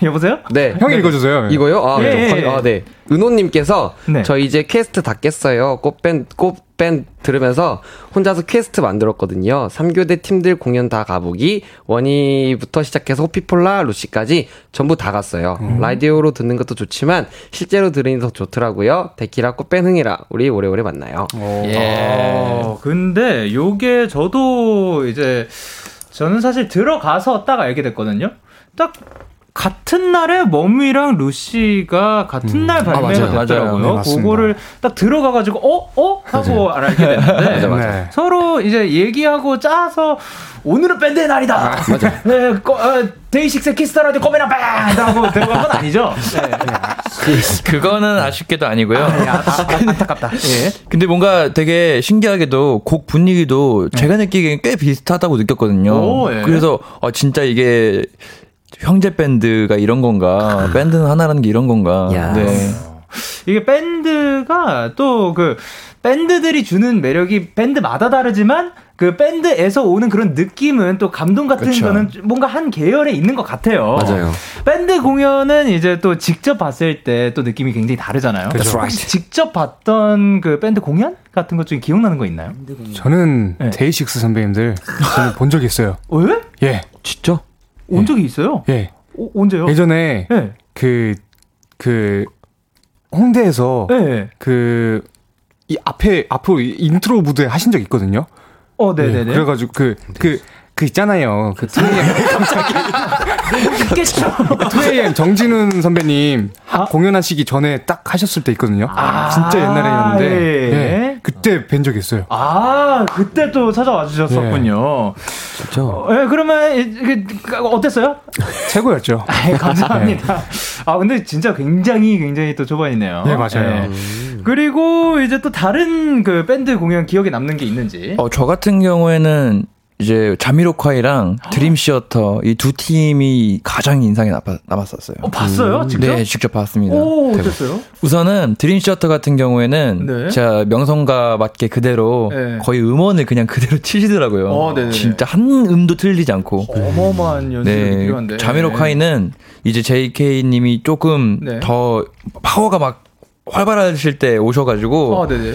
여보세요? 네. 형이 읽어주세요. 이거요? 아, 예, 저- 예, 예. 아, 네. 은호님께서 네. 저 이제 퀘스트 다 깼어요. 꽃밴, 꽃 밴 들으면서 혼자서 퀘스트 만들었거든요. 3교대 팀들 공연 다 가보기, 원위부터 시작해서 호피폴라, 루시까지 전부 다 갔어요. 라디오로 듣는 것도 좋지만 실제로 들으니 더 좋더라고요. 데키라 꽃밴 흥이라 우리 오래오래 만나요. 어, 근데 요게 저도 이제 저는 사실 들어가서 딱 알게 됐거든요. 딱 같은 날에 머미랑 루시가 같은 날 발매가 맞아요. 됐더라고요. 맞아요. 네, 맞습니다. 그거를 딱 들어가가지고 어? 어? 하고 알게 됐는데 네. 서로 이제 얘기하고 짜서 오늘은 밴드의 날이다. 맞아. 네, 거, 어, 데이식스 키스 더 라디오 꽃미남 밴드 하고 들어간 건 아니죠? 네. 그거는 아쉽게도 아니고요. 아, 안타깝다. 예. 근데 뭔가 되게 신기하게도 곡 분위기도 제가 느끼기엔 꽤 비슷하다고 느꼈거든요. 오, 예. 그래서 어, 진짜 이게 형제 밴드가 이런 건가? 밴드는 하나라는 게 이런 건가? 야. 네. 이게 밴드가 또 그 밴드들이 주는 매력이 밴드마다 다르지만 그 밴드에서 오는 그런 느낌은 또 감동 같은 그쵸. 거는 뭔가 한 계열에 있는 것 같아요. 맞아요. 밴드 공연은 이제 또 직접 봤을 때 또 느낌이 굉장히 다르잖아요. 그쵸. 혹시 직접 봤던 그 밴드 공연 같은 것 중에 기억나는 거 있나요? 저는 네. 데이식스 선배님들 저는 본 적이 있어요. 왜? 예. 진짜? 온 적이 있어요? 예. 어, 언제요? 예전에 네. 그, 그, 홍대에서 네. 그, 이 앞에, 앞으로 이 인트로 무대 하신 적 있거든요. 어, 네네네. 예, 그래가지고 그, 그, 그 있잖아요. 그 2AM, 있겠죠. 2AM 정진운 선배님 하- 아. 공연하시기 전에 딱 하셨을 때 있거든요. 아, 진짜 옛날에였는데. 예. 예, 그때 뵌 적이 있어요. 아, 그때 또 찾아와 주셨었군요. 진짜? 어, 예, 그러면 이- 그, 그, 어땠어요? 최고였죠. 아, 감사합니다. 아, 근데 진짜 굉장히 굉장히 또 초반이네요. 네, 맞아요. 예. 그리고 이제 또 다른 그 밴드 공연 기억에 남는 게 있는지. 어, 저 같은 경우에는 이제 자미로콰이랑 드림시어터 이 두 팀이 가장 남았, 남았었어요. 어, 봤어요? 직접? 네, 직접 봤습니다. 오, 어땠어요? 우선은 드림시어터 같은 경우에는 네. 제가 명성과 맞게 그대로 네. 거의 음원을 그냥 그대로 치시더라고요. 어, 네네네. 진짜 한 음도 틀리지 않고. 어마어마한 연습이 네, 필요한데. 자미로카이는 이제 JK님이 조금 네. 더 파워가 막 활발하실 때 오셔가지고 어, 네네.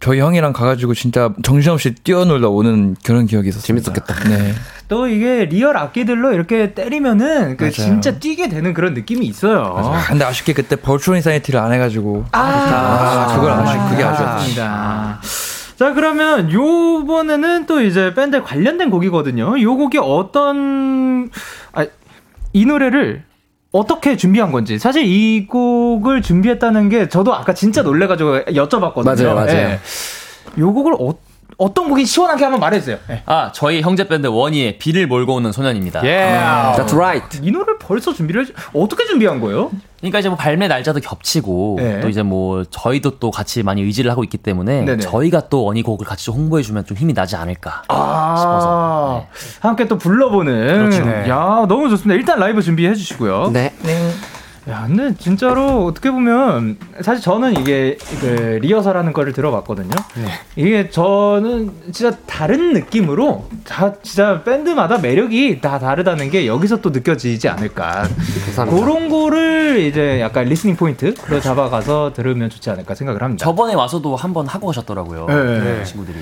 저희 형이랑 가가지고 진짜 정신없이 뛰어놀다 오는 그런 기억이 있었습니다. 재밌었겠다. 네. 또 이게 real 악기들로 이렇게 때리면은 그 맞아요. 진짜 뛰게 되는 그런 느낌이 있어요. 아, 근데 아쉽게 그때 Virtual Insanity를 안 해가지고 아, 그걸 아쉽 그게 아쉬웠습니다. 아쉽습니다. 자, 그러면 요번에는 또 이제 밴드 관련된 곡이거든요. 요 곡이 어떤, 아, 이 노래를 어떻게 준비한 건지 사실 이 곡을 준비했다는 게 저도 아까 진짜 놀래가지고 여쭤봤거든요. 맞아요, 맞아요. 예. 요 곡을 어, 어떤 곡이 시원하게 한번 말해주세요. 예. 아, 저희 형제 밴드 원희의 비를 몰고 오는 소년입니다. 예. That's right. 이 노래를 벌써 준비를 해, 어떻게 준비한 거예요? 그러니까 이제 뭐 발매 날짜도 겹치고 네. 또 이제 뭐 저희도 또 같이 많이 의지를 하고 있기 때문에 네네. 저희가 또 원희 곡을 같이 좀 홍보해 주면 좀 힘이 나지 않을까. 아, 싶어서. 함께 또 불러보는. 그렇죠. 야, 너무 좋습니다. 일단 라이브 준비해 주시고요. 네. 야, 근데 진짜로 어떻게 보면 사실 저는 이게 그 리허설하는 거를 들어봤거든요. 이게 저는 진짜 다른 느낌으로 다 진짜 밴드마다 매력이 다 다르다는 게 여기서 또 느껴지지 않을까. 감사합니다. 그런 거를 이제 약간 listening point로 잡아가서 들으면 좋지 않을까 생각을 합니다. 저번에 와서도 한번 하고 가셨더라고요. 네. 친구들이.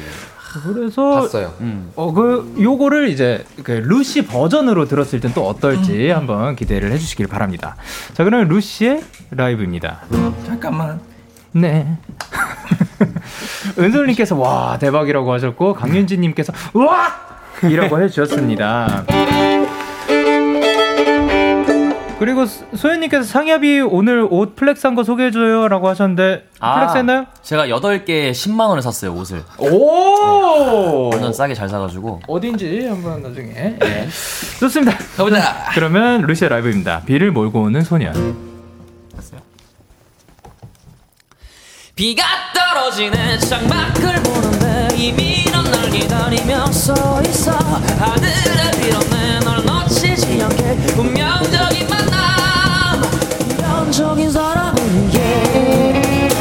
그래서 봤어요. 음. 어, 그, 요거를 이제, 그, 루시 버전으로 들었을 땐 또 어떨지 한번 기대를 해주시길 바랍니다. 자, 그러면 루시의 라이브입니다. 잠깐만. 네. 은솔님께서 와, 대박이라고 하셨고, 강윤지님께서 우와! 이라고 해주셨습니다. 그리고 소- 소연님께서 상엽이 오늘 옷 flex한 거 소개해줘요 라고 하셨는데, flex 했나요? 제가 8개에 10만 원을 샀어요, 옷을. 오! 완전 싸게 잘 사가지고. 어딘지 한번 나중에. 예. 좋습니다. 가보자. 그러면 루시의 라이브입니다. 비를 몰고 오는 소년. 비가 떨어지는 창밖을 보는데 이미 넌 날 기다리며 서 있어 하늘에 빌었네 널 놓치지 않게 운명적인 사람을 위해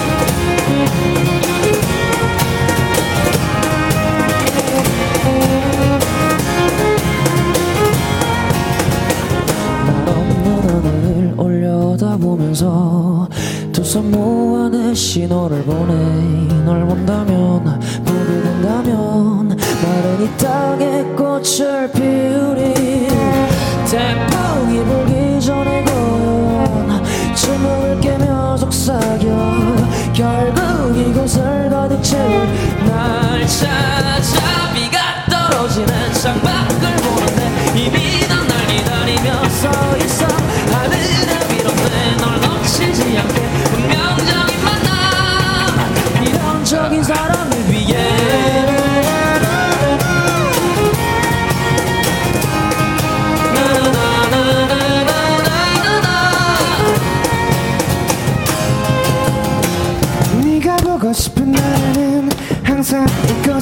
날 없는 올려다보면서 두 손 모아 내 신호를 보내. 널 본다면 보게 된다면 나는 이 땅에 꽃을 피우리. 태풍이 불기 전에 건 침묵을 깨며 속삭여. 결국 이곳을 가득 채울 날. 찾아 비가 떨어지는 창밖을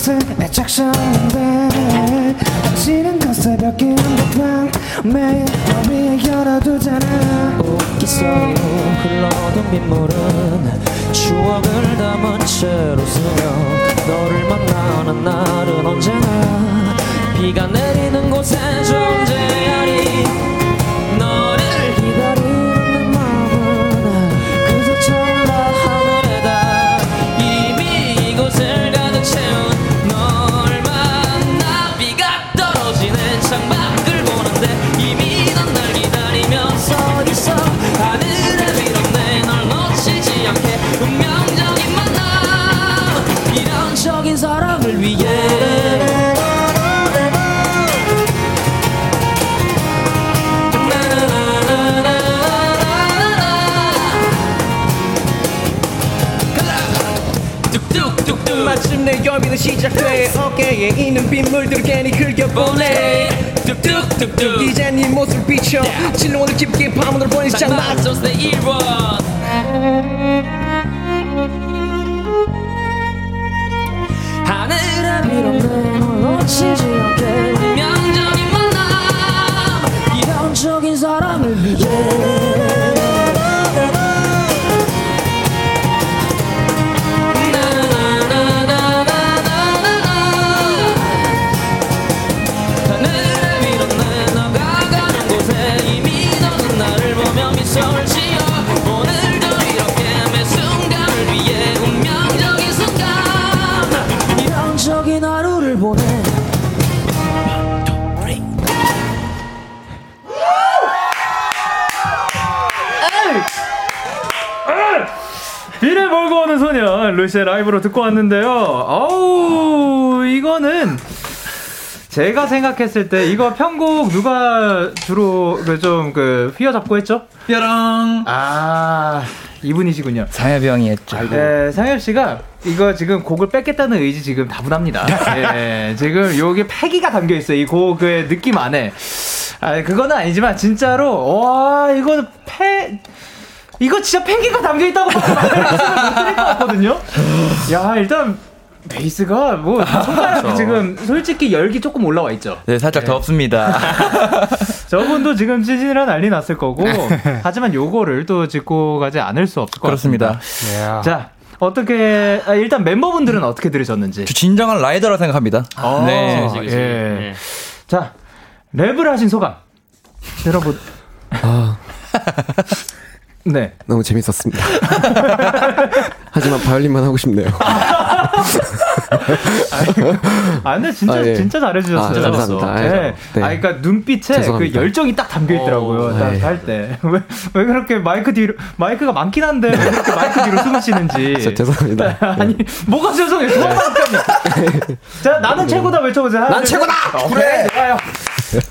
이곳을 애착하는데 지는 건 새벽에 한복방 매일 너 위에 열어두잖아 있어요 흘러던 빗물은 추억을 담은 채로 스며 너를 만나는 날은 언제나 비가 내리는 곳에 존재 시작돼. 어깨에 있는 빗물들을 괜히 흘겨보내 뚝뚝뚝뚝. 이제 네 모습을 비춰. 진로원을 깊게 파문을 보내잖아. 장마sos 내 1번 하늘에 빌었네 널 놓치지 않게 운명적인 만남 이런적인 사랑을 위해 루시의 라이브로 듣고 왔는데요. 어우 이거는 제가 생각했을 때 이거 편곡 누가 주로 그좀그 휘어잡고 했죠? 뾰랑. 아 이분이시군요. 상엽이 형이 했죠. 네, 상엽 씨가 이거 지금 곡을 뺏겠다는 의지 지금 다분합니다. 예, 지금 여기 패기가 담겨 있어요. 이 곡의 느낌 안에. 아, 그거는 아니지만 진짜로 와 이거 패 이거 진짜 패기가 담겨 있다고 말씀을 못 드릴 것 같거든요. 야 일단 베이스가 뭐 손가락 그렇죠. 지금 솔직히 열기 조금 올라와 있죠. 네, 살짝 덥습니다. 저분도 지금 찌질한 난리 났을 거고 하지만 요거를 또 짚고 가지 않을 수 없을 것 그렇습니다. 같습니다. 자 어떻게 아, 일단 멤버분들은 어떻게 들으셨는지. 저 진정한 라이더라 생각합니다. 아, 네. 예. 자 랩을 하신 소감 들어보. 아, 네. 너무 재밌었습니다. 하지만 바이올린만 하고 싶네요. 아 근데 진짜 아, 예. 진짜 잘해주셨어요. 아, 감사합니다. 네. 네. 네. 아 그러니까 눈빛에 그 죄송합니다. 열정이 딱 담겨 있더라고요. 어, 딱 네. 할 때. 왜, 왜 그렇게 마이크 뒤로 마이크가 많긴 한데 왜 그렇게 마이크 뒤로 숨을 쉬는지. 죄송합니다. 아니 뭐가 죄송해요. 그만하니까요. 자 나는 최고다 외쳐보세요. 난. 최고다! 어, 그래 좋아요.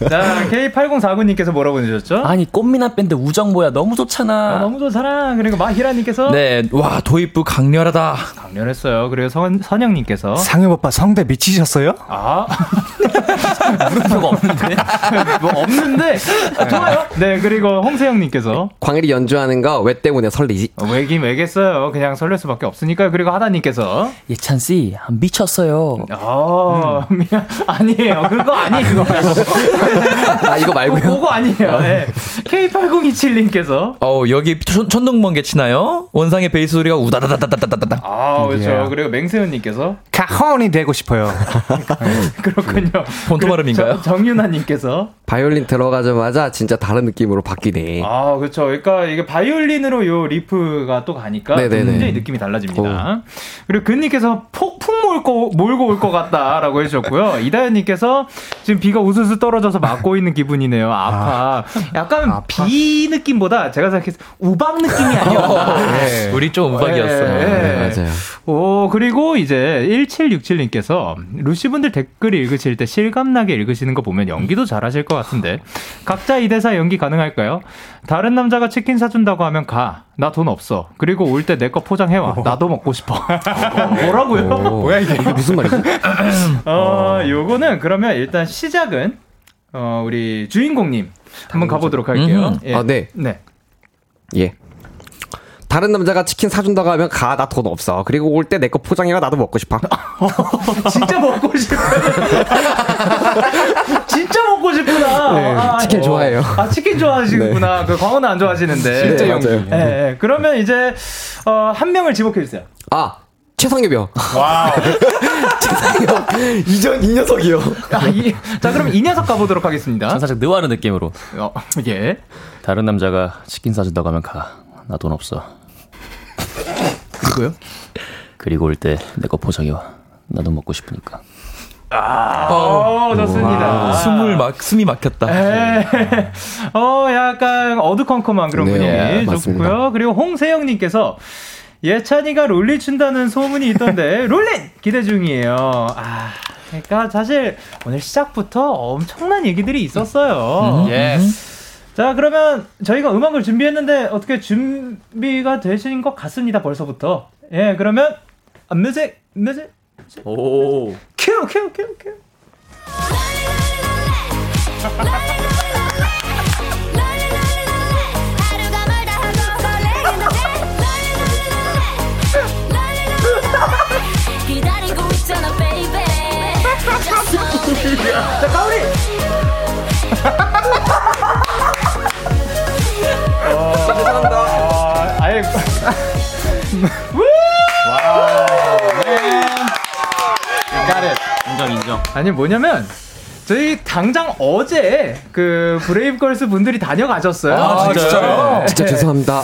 자 K8049님께서 뭐라고 보내주셨죠? 아니 꽃미남 밴드 우정보야 너무 좋잖아. 아, 너무 좋잖아. 그리고 마히라님께서 네, 와, 도입부 강렬하다. 강렬했어요. 그리고 선, 선영님께서 상엽 오빠 성대 미치셨어요? 아 물음표가 없는데 뭐 없는데 아, 좋아요. 네 그리고 홍세영님께서 광일이 연주하는 거 왜 때문에 설레지? 어, 왜긴 왜겠어요. 그냥 설렐 수밖에 없으니까요. 그리고 하다님께서 예찬 씨 아, 미쳤어요. 어 음. 아니에요. 그거 아니에요. 그거 아 이거 말고요. 그거, 아니에요. 아. 네. K8027님께서 어 여기 천둥번개 치나요? 원상의 베이스 소리가 우다다다다다다다. 아 그렇죠. 예. 그리고 맹세현님께서 가헌이 되고 싶어요. 그렇군요. 본토 발음인가요? 정- 정윤아님께서 바이올린 들어가자마자 진짜 다른 느낌으로 바뀌네. 아, 그렇죠. 그러니까 이게 바이올린으로 요 riff가 또 가니까 네네네. 굉장히 느낌이 달라집니다. 그리고 근님께서 폭풍 몰고 몰고 올 것 같다라고 해주셨고요. 이다현님께서 지금 비가 우수수 떨어져서 맞고 있는 기분이네요. 아파. 약간 비 느낌보다 제가 생각해서 우박 느낌이 아니었나. 네. 우리 좀 우박이었어. 예, 예. 네, 맞아요. 오, 그리고 이제 1767님께서 루시분들 댓글 읽으실 때 실감나게 읽으시는 거 보면 연기도 잘하실 것 같은데 각자 이 대사 연기 가능할까요? 다른 남자가 치킨 사준다고 하면 가. 나 돈 없어. 그리고 올 때 내 거 포장해와. 나도 먹고 싶어. 뭐라고요? 뭐야 이게? 이게 무슨 말이지? 어, 요거는 그러면 일단 시작은 어, 우리 주인공님 한번 가보도록 할게요. 예. 아, 네. 네. 예. 다른 남자가 치킨 사준다고 하면 가, 나 돈 없어. 그리고 올 때 내 거 포장해가 나도 먹고 싶어. 진짜 먹고 싶어요. 진짜 먹고 싶구나. 네, 아, 치킨 어. 좋아해요. 아, 치킨 좋아하시는구나. 그 광어는 안 좋아하시는데. 진짜 네, 맞아요. 예, 예. 그러면 이제 어, 한 명을 지목해 주세요. 아, 최상엽이요. wow. 최상엽. 이전 이 녀석이요. 아, 이, 자, 그럼 이 녀석 가보도록 하겠습니다. 전 살짝 느와르 느낌으로. 어, 예. 다른 남자가 치킨 사준다고 하면 가. 나 돈 없어. 그리고요? 그리고 올 때 내 거 포장해 와. 나도 먹고 싶으니까. 어, 좋습니다. 숨을 막, 숨이 막혔다. 에, 어, 약간 어두컴컴한 그런 네, 분위기 맞습니다. 좋고요. 그리고 홍세영님께서 예찬이가 Rollin' 춘다는 소문이 있던데 Rollin' 기대 중이에요. 아, 그러니까 사실 오늘 시작부터 엄청난 얘기들이 있었어요. 예. 자, 그러면 저희가 음악을 준비했는데 어떻게 준비가 되신 것 같습니다. 벌써부터. 예, 그러면 아, music, music, 오. 큐, 큐, 큐, 큐. 기다리고 있잖아. 자, 가오리. 인정 인정. 아니 뭐냐면 저희 당장 어제 그 브레이브걸스 분들이 다녀가셨어요. 아, 진짜요? 네. 진짜 죄송합니다.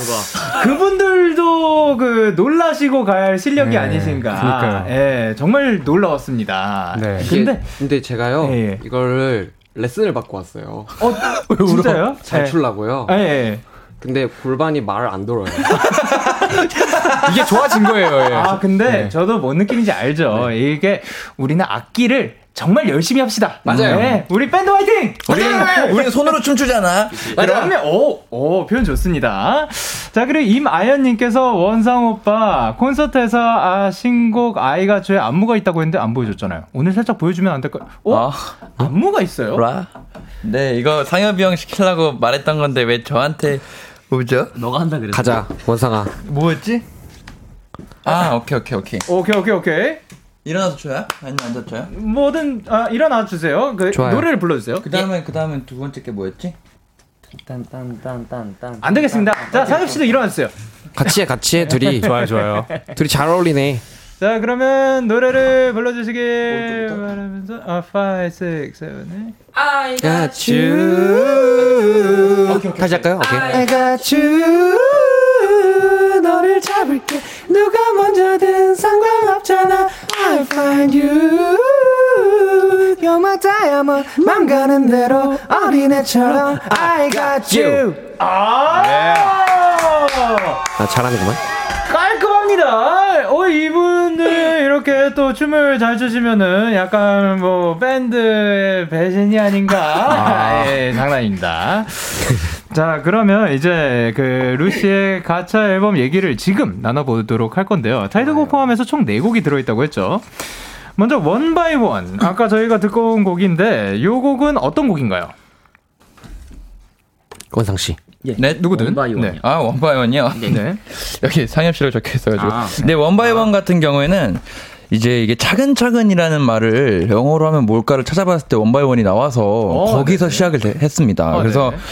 그분들도 그 놀라시고 갈 실력이 네, 아니신가. 그러니까요. 예, 정말 놀라웠습니다. 네. 근데 근데 제가요, 예, 예. 이거를 레슨을 받고 왔어요. 어 진짜요? 잘 예. 추려고요. 예, 예. 근데 골반이 말을 안 들어요. 이게 좋아진 거예요. 예. 아 근데 네. 저도 뭔 느낌인지 알죠. 이게 우리는 악기를 정말 열심히 합시다. 맞아요. 네, 우리 밴드 화이팅! 우리 우리는 손으로 춤추잖아. 그러면 오, 오 표현 좋습니다. 자 그리고 임아연님께서 원상 오빠 콘서트에서 아 신곡 아이가 죄 안무가 있다고 했는데 안 보여줬잖아요. 오늘 살짝 보여주면 안 될까요? 어? 아, 안무가 있어요? 라. 네, 이거 상엽이 형 시키려고 말했던 건데 왜 저한테 오죠? 너가 한다 그랬어. 가자, 원상아. 뭐였지? 아, 오케이, 오케이, 오케이. 오케이 오케이 오케이. 일어나서 줘요? 아니면 앉아 줘요? 뭐든 아, 일어나 주세요. 그 좋아요. 노래를 불러 주세요. 그 다음에 그 다음에 두 번째 게 뭐였지? 딴딴딴딴딴. 안 되겠습니다. 자 상엽 씨도 일어나 주세요. 같이 해, 같이 해, 둘이. 좋아요, 좋아요. 둘이 잘 어울리네. 자 그러면 노래를 불러주시길 바라면서 아 5, 6, 7, 8 Got you. 다시 할까요? 오케이. I got you. 너를 잡을게. 누가 먼저든 상관없잖아. I find you. You're my diamond. 맘 가는 대로 어린애처럼. I got you. 아, 잘하는구만. 깔끔합니다. 어, 이분들 이렇게 또 춤을 잘 추시면은 약간 뭐 밴드의 배신이 아닌가. 예, 장난입니다. 자, 그러면 이제 그 루시의 가차 앨범 얘기를 지금 나눠보도록 할 건데요. 타이틀곡 포함해서 총 4곡이 들어있다고 했죠. 먼저 One by One. 아까 저희가 듣고 온 곡인데 요 곡은 어떤 곡인가요? 원상 씨. 네, 누구든. One by One이요. 네. 아, One by One이요? 네. 여기 상엽 씨로 적혀 있어가지고. 아. 네, One by One 같은 경우에는 이제 이게 차근차근이라는 말을 영어로 하면 뭘까를 찾아봤을 때 one by one이 나와서 거기서 시작을 돼- 했습니다. 어, 그래서 네네.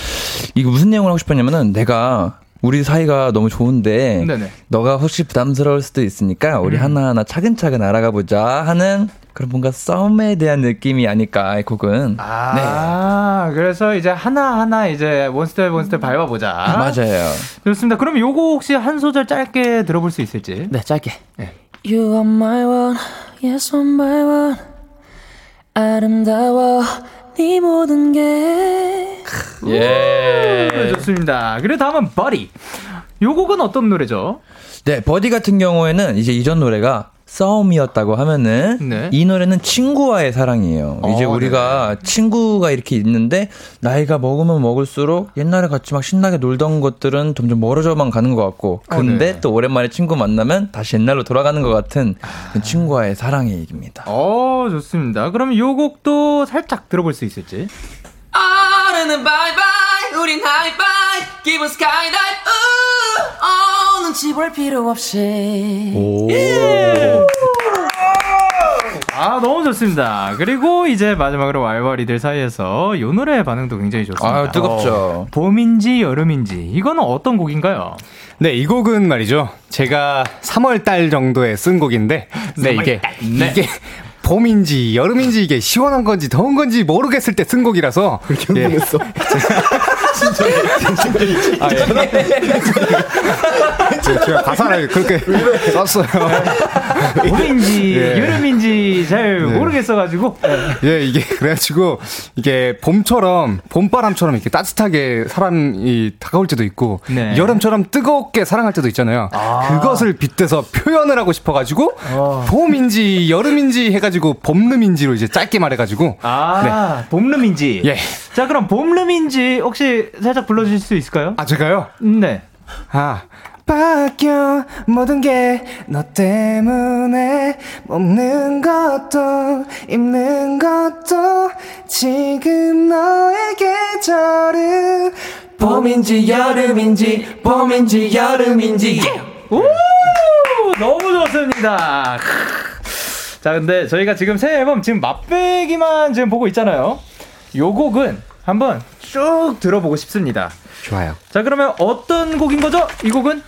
이게 무슨 내용을 하고 싶었냐면은 내가 우리 사이가 너무 좋은데 네네. 너가 혹시 부담스러울 수도 있으니까 우리 하나하나 차근차근 알아가 보자 하는 그런 뭔가 썸에 대한 느낌이 아닐까 이 곡은 아, 그래서 이제 하나 하나 이제 one step one step 밟아보자. 맞아요. 좋습니다. 그럼 요거 혹시 한 소절 짧게 들어볼 수 있을지? 네, 짧게. You are my one, yes one by one. 아름다워 네 모든 게. 예. 네, 좋습니다. 그리고 다음은 Buddy. 요 곡은 어떤 노래죠? 네, Buddy 같은 경우에는 이제 이전 노래가 싸움이었다고 하면은 네. 이 노래는 친구와의 사랑이에요. 이제 어, 우리가 친구가 이렇게 있는데 나이가 먹으면 먹을수록 옛날에 같이 막 신나게 놀던 것들은 점점 멀어져만 가는 것 같고 근데 네. 또 오랜만에 친구 만나면 다시 옛날로 돌아가는 것 같은 그 친구와의 사랑의 얘기입니다. 어, 좋습니다. 그럼 요 곡도 살짝 들어볼 수 있을지? 아르는 bye bye 우린 high five 기분 skydive 어 눈치 볼 필요 없이 아, 너무 좋습니다. 그리고 이제 마지막으로 왈왈이들 사이에서 요 노래 반응도 굉장히 좋습니다. 아, 뜨겁죠. 어, 봄인지 여름인지 이거는 어떤 곡인가요? 네, 이 곡은 말이죠. 제가 3월 달 정도에 쓴 곡인데, 네, 이게, 이게 봄인지 여름인지 이게 시원한 건지 더운 건지 모르겠을 때 쓴 곡이라서. 그렇게 흥분했어. 아, 예. 제가 가사를 그렇게 썼어요. 봄인지 예. 여름인지 잘 네. 모르겠어가지고 예, 이게 그래가지고 이게 봄처럼 봄바람처럼 이렇게 따뜻하게 사람이 다가올 때도 있고 네. 여름처럼 뜨겁게 사랑할 때도 있잖아요. 그것을 빗대서 표현을 하고 싶어가지고 어. 봄인지 여름인지 해가지고 봄름인지로 이제 짧게 말해가지고 아 봄름인지 예. 자 그럼 봄름인지 혹시 살짝 불러주실 수 있을까요? 아 제가요. 네. 아 바뀌어. 모든 게 너 때문에 먹는 것도 입는 것도 지금 너의 계절은 봄인지 여름인지 봄인지 여름인지. 오! 너무 좋습니다. 자 근데 저희가 지금 새 앨범 지금 맛배기만 지금 보고 있잖아요. 요 곡은 한번 쭉 들어보고 싶습니다 좋아요. 자 그러면 어떤 곡인 거죠? 이 곡은?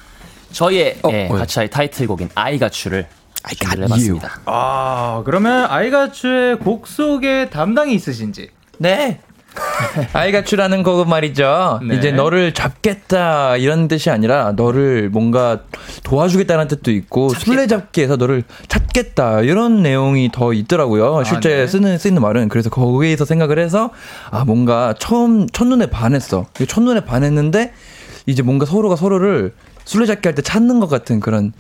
저희의 어, 예, 뭐요? 가차의 타이틀곡인 아이가 추를 준비를 got 해봤습니다. 아 그러면 아이가추의 곡 속에 담당이 있으신지 네. 아이가추라는 곡은 말이죠. 네. 이제 너를 잡겠다 이런 뜻이 아니라 너를 뭔가 도와주겠다는 뜻도 있고 술래잡기에서 너를 찾겠다 이런 내용이 더 있더라고요. 실제 네. 쓰는 쓰이는 말은 그래서 거기에서 생각을 해서 아 뭔가 처음 첫눈에 반했어. 첫눈에 반했는데 이제 뭔가 서로가 서로를 술래잡기 할 때 찾는 것 같은 그런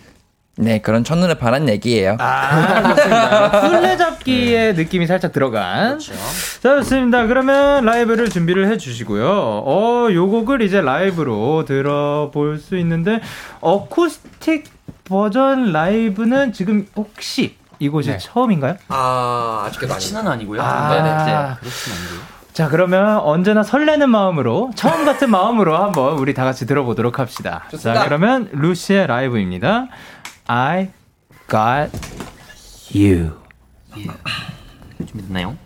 네, 그런 첫눈에 반한 얘기예요. 아. 술래잡기의 느낌이 살짝 들어간. 자, 좋습니다. 그러면 라이브를 준비를 해 주시고요. 어, 요 곡을 이제 라이브로 들어볼 수 있는데, 어쿠스틱 버전 라이브는 지금 혹시 이곳이 네. 처음인가요? 아, 아쉽게도 그렇지는 아니고요. 아. 네네. 네. 그렇지는 아니고요. 자, 그러면 언제나 설레는 마음으로, 처음 같은 마음으로 한번 우리 다 같이 들어보도록 합시다. 좋습니다. 자, 그러면 루시의 라이브입니다. I got you. 준비됐나요?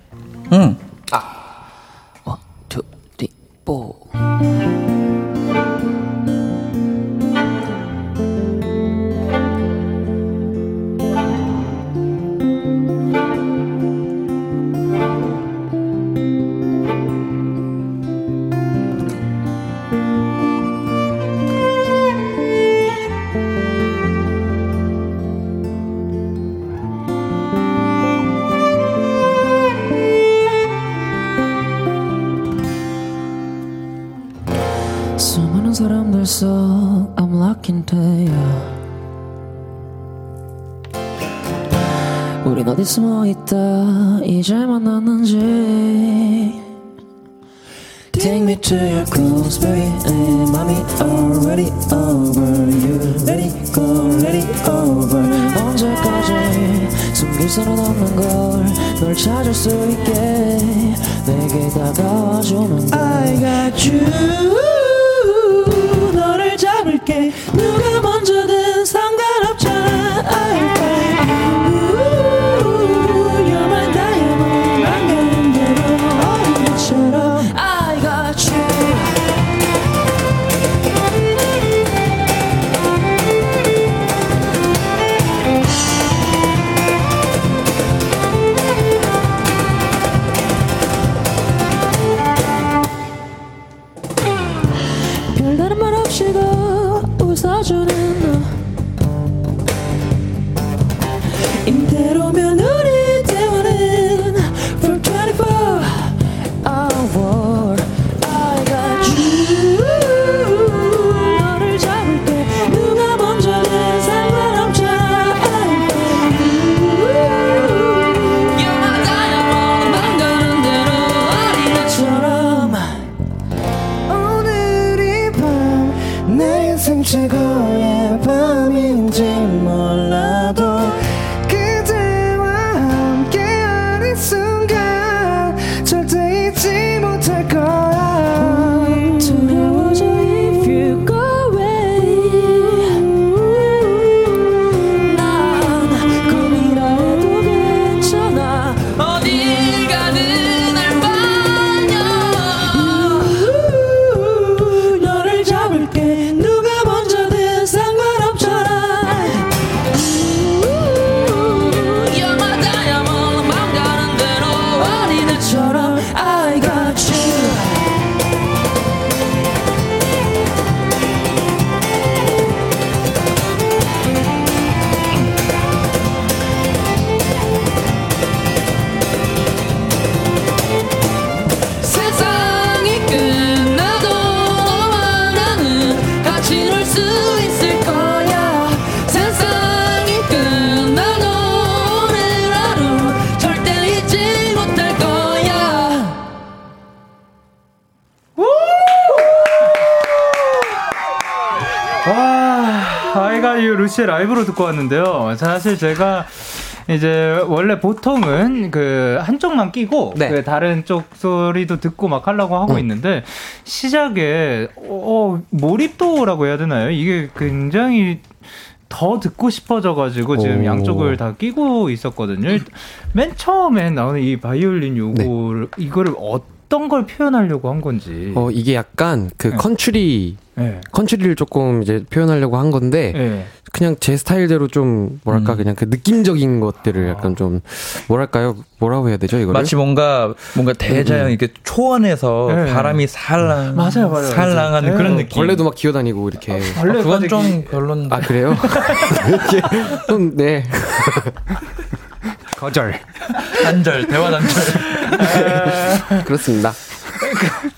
응. two, three, four. 수많은 속 into you 우린 어디 숨어 있다 이제 만났는지 Take me to your close, baby. And mommy already over you. Let it go, let it over. 언제까지 숨길 수는 없는 걸. 널 찾을 수 있게 내게 다가와주는 걸. I got you. 너를 잡을게. 누가 먼저든 상관없잖아. 아이가 이 루시의 라이브로 듣고 왔는데요. 사실 제가 이제 원래 보통은 그 한쪽만 끼고 네. 그 다른 쪽 소리도 듣고 막 하려고 하고 있는데 시작에 어, 몰입도라고 해야 되나요? 이게 굉장히 더 듣고 싶어져가지고 지금 오. 양쪽을 다 끼고 있었거든요. 맨 처음에 나오는 이 바이올린 요거를 이거를 어떤 걸 표현하려고 한 건지. 어, 이게 약간 그 네. 컨츄리, 네. 컨츄리를 조금 이제 표현하려고 한 건데, 네. 그냥 제 스타일대로 좀, 뭐랄까, 음. 그냥 그 느낌적인 것들을 약간 좀, 뭐랄까요? 뭐라고 해야 되죠, 이거를? 마치 뭔가 뭔가 대자연 음. 이렇게 초원에서 네. 바람이 살랑 맞아요, 맞아요. 살랑하는 네. 그런 느낌. 벌레도 막 기어다니고, 이렇게. 아, 그건 좀 별론데. 아, 그래요? 이게 좀, 네. 거절. 단절 대화 단절. 그렇습니다.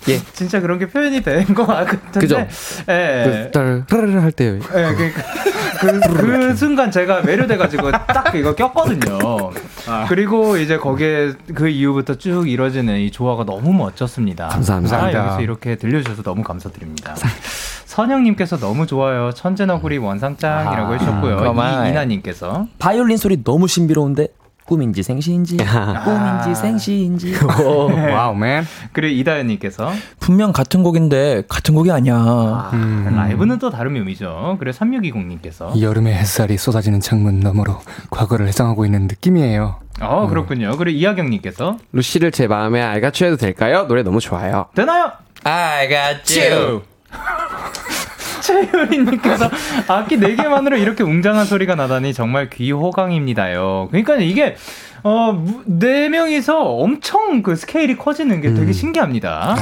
예. 진짜 그런 게 표현이 된것 같은데. 그죠? 예. 따르르 할 때요. 예, 그, 그, 그 순간 제가 매료돼가지고 딱 이거 꼈거든요. 그리고 이제 거기에 그 이후부터 쭉 이뤄지는 이 조화가 너무 멋졌습니다. 감사합니다. 아, 여기서 이렇게 들려주셔서 너무 감사드립니다. 선영님께서 너무 좋아요. 천재너구리 원상장이라고 해주셨고요. 고마워요. 이이나님께서 바이올린 소리 너무 신비로운데 꿈인지 생시인지 꿈인지 생시인지 wow man. 그리고 이다현님께서 분명 같은 곡인데 같은 곡이 아니야. 음. 라이브는 또 다른 묘미죠. 그리고 3620님께서 여름의 햇살이 쏟아지는 창문 너머로 과거를 회상하고 있는 느낌이에요. 어 그렇군요. 그리고 이하경님께서 루시를 제 마음에 I got you해도 될까요? 노래 너무 좋아요. 되나요? I got you. 최효린님께서 악기 4개만으로 이렇게 웅장한 소리가 나다니 정말 귀호강입니다요. 그러니까 이게 어, 무- 네 명이서 엄청 그 스케일이 커지는 게 되게 신기합니다.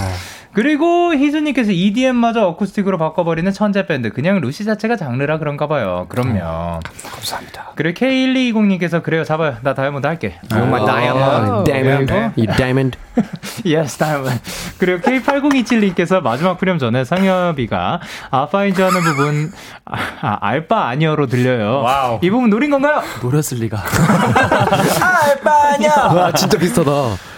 그리고 희수님께서 EDM마저 어쿠스틱으로 바꿔버리는 천재 밴드. 그냥 루시 자체가 장르라 그런가 봐요. 그럼요. 감사합니다. 그리고 K1220님께서 그래요, 잡아요. 나 다이아몬드 할게. You're my diamond. Diamond. 이 diamond. Yes, 다이아몬드. 그리고 K8027님께서 마지막 프렴 전에 상엽이가 아파인지 하는 부분 아, 아, 알바 아니어로 들려요. 이 부분 노린 건가요? 노렸을 리가 와, 진짜 비슷하다.